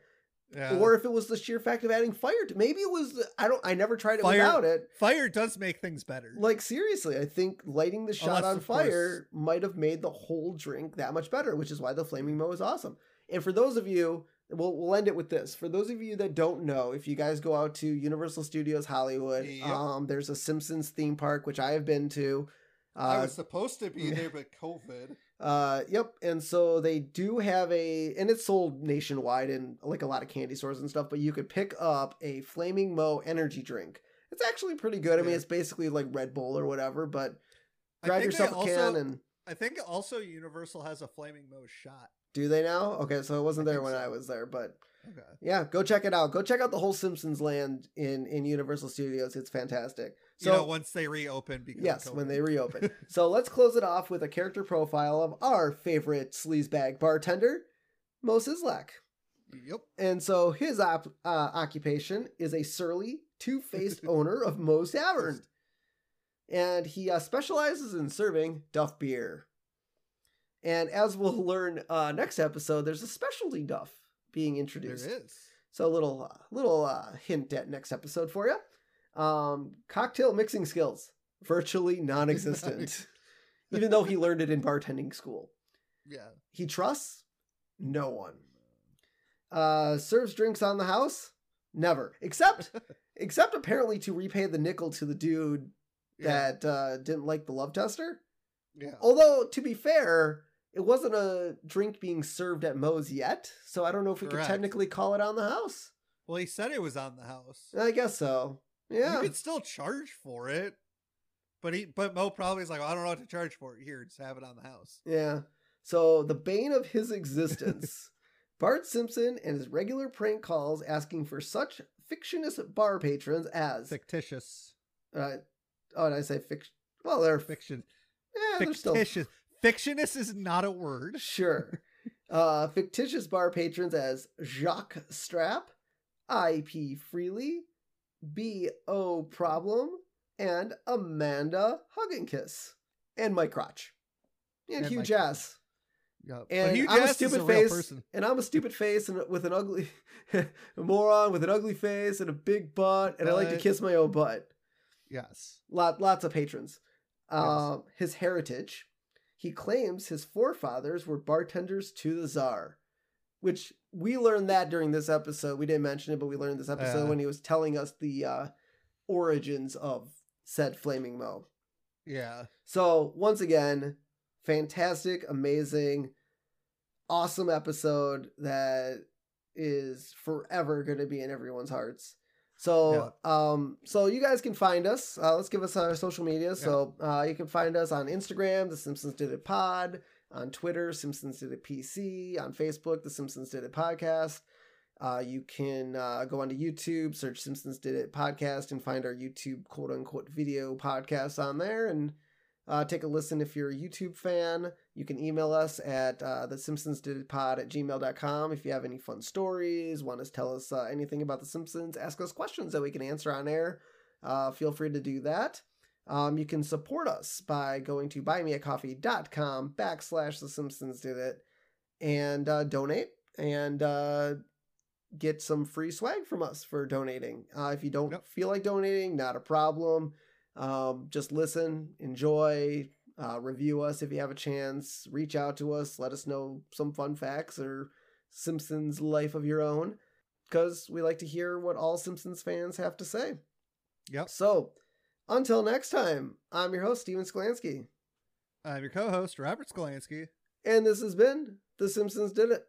Yeah. or if it was the sheer fact of adding fire. to Maybe it was. I don't. I never tried it Fire- without it. fire does make things better. Like seriously, I think lighting the shot Unless, on fire might have made the whole drink that much better, which is why the flaming Moe is awesome. And for those of you, we'll we'll end it with this. For those of you that don't know, if you guys go out to Universal Studios Hollywood, Yep. um, there's a Simpsons theme park which I have been to. Uh, supposed to be there, but COVID. uh, yep. And so they do have a, and it's sold nationwide in like a lot of candy stores and stuff. But you could pick up a Flaming Moe energy drink. It's actually pretty good. I mean, it's basically like Red Bull or whatever. But grab yourself a can and I think also Universal has a flaming Moe shot. do they now? Okay, so it wasn't there when so. I was there, but Okay. yeah, go check it out. Go check out the whole Simpsons land in in Universal Studios. It's fantastic. you So know, once they reopen because yes, when they reopen. so let's close it off with a character profile of our favorite sleazebag bartender, Moe Szyslak. Yep. And so his op- uh, occupation is a surly, two faced owner of Moe's Tavern. And he uh, specializes in serving Duff beer. And as we'll learn uh, next episode, there's a specialty Duff being introduced. is. So a little uh, little uh, hint at next episode for you. Um, cocktail mixing skills virtually non-existent, even though he learned it in bartending school. Yeah. He trusts no one. Uh, serves drinks on the house, never. Except, except apparently to repay the nickel to the dude Yeah. that uh, didn't like the love tester. Yeah. Although to be fair, it wasn't a drink being served at Moe's yet, so I don't know if we Correct. could technically call it on the house. Well, he said it was on the house. I guess so. Yeah. You could still charge for it. But he but Moe probably is like, I don't know what to charge for it. Here, just have it on the house. Yeah. So the bane of his existence, Bart Simpson and his regular prank calls asking for such fictitious bar patrons as Fictitious. uh, oh, did I say fiction? Well, they're Fiction. yeah, they're still Fictitious. Fictionist is not a word. sure. uh, fictitious bar patrons as Jacques Strap, IP Freely, B O Problem, and Amanda Hug and Kiss, and Mike Crotch, and, And Hugh Jass. Yeah. And but Hugh I'm a stupid a face, person. and I'm a stupid face, and with an ugly a moron with an ugly face and a big butt, and I like to kiss my own butt. Yes. Lot, lots of patrons. Um, his heritage. He claims his forefathers were bartenders to the czar, which we learned that during this episode. We didn't mention it, but we learned this episode Yeah. when he was telling us the uh, origins of said flaming Moe. Yeah. So once again, fantastic, amazing, awesome episode that is forever going to be in everyone's hearts. So, um, so you guys can find us. Uh, let's give us our social media. So, uh, you can find us on Instagram, The Simpsons Did It Pod, on Twitter, Simpsons Did It PC, on Facebook, The Simpsons Did It Podcast. Uh, you can uh, go onto YouTube, search Simpsons Did It Podcast, and find our YouTube quote unquote video podcast on there. And uh, take a listen if you're a YouTube fan. You can email us at uh, the Simpsons Did It Pod at gmail.com if you have any fun stories, want to tell us uh, anything about The Simpsons, ask us questions that we can answer on air. Uh, feel free to do that. Um, you can support us by going to buymeacoffee.com backslash The Simpsons Did It and uh, donate and uh, get some free swag from us for donating. Uh, if you don't Yep. feel like donating, not a problem. Um, just listen, enjoy, uh, review us if you have a chance. Reach out to us, let us know some fun facts or Simpsons life of your own, because we like to hear what all Simpsons fans have to say. Yep. So, until next time, I'm your host, Steven Sklansky, I'm your co-host, Robert Skolansky. and this has been The Simpsons Did It.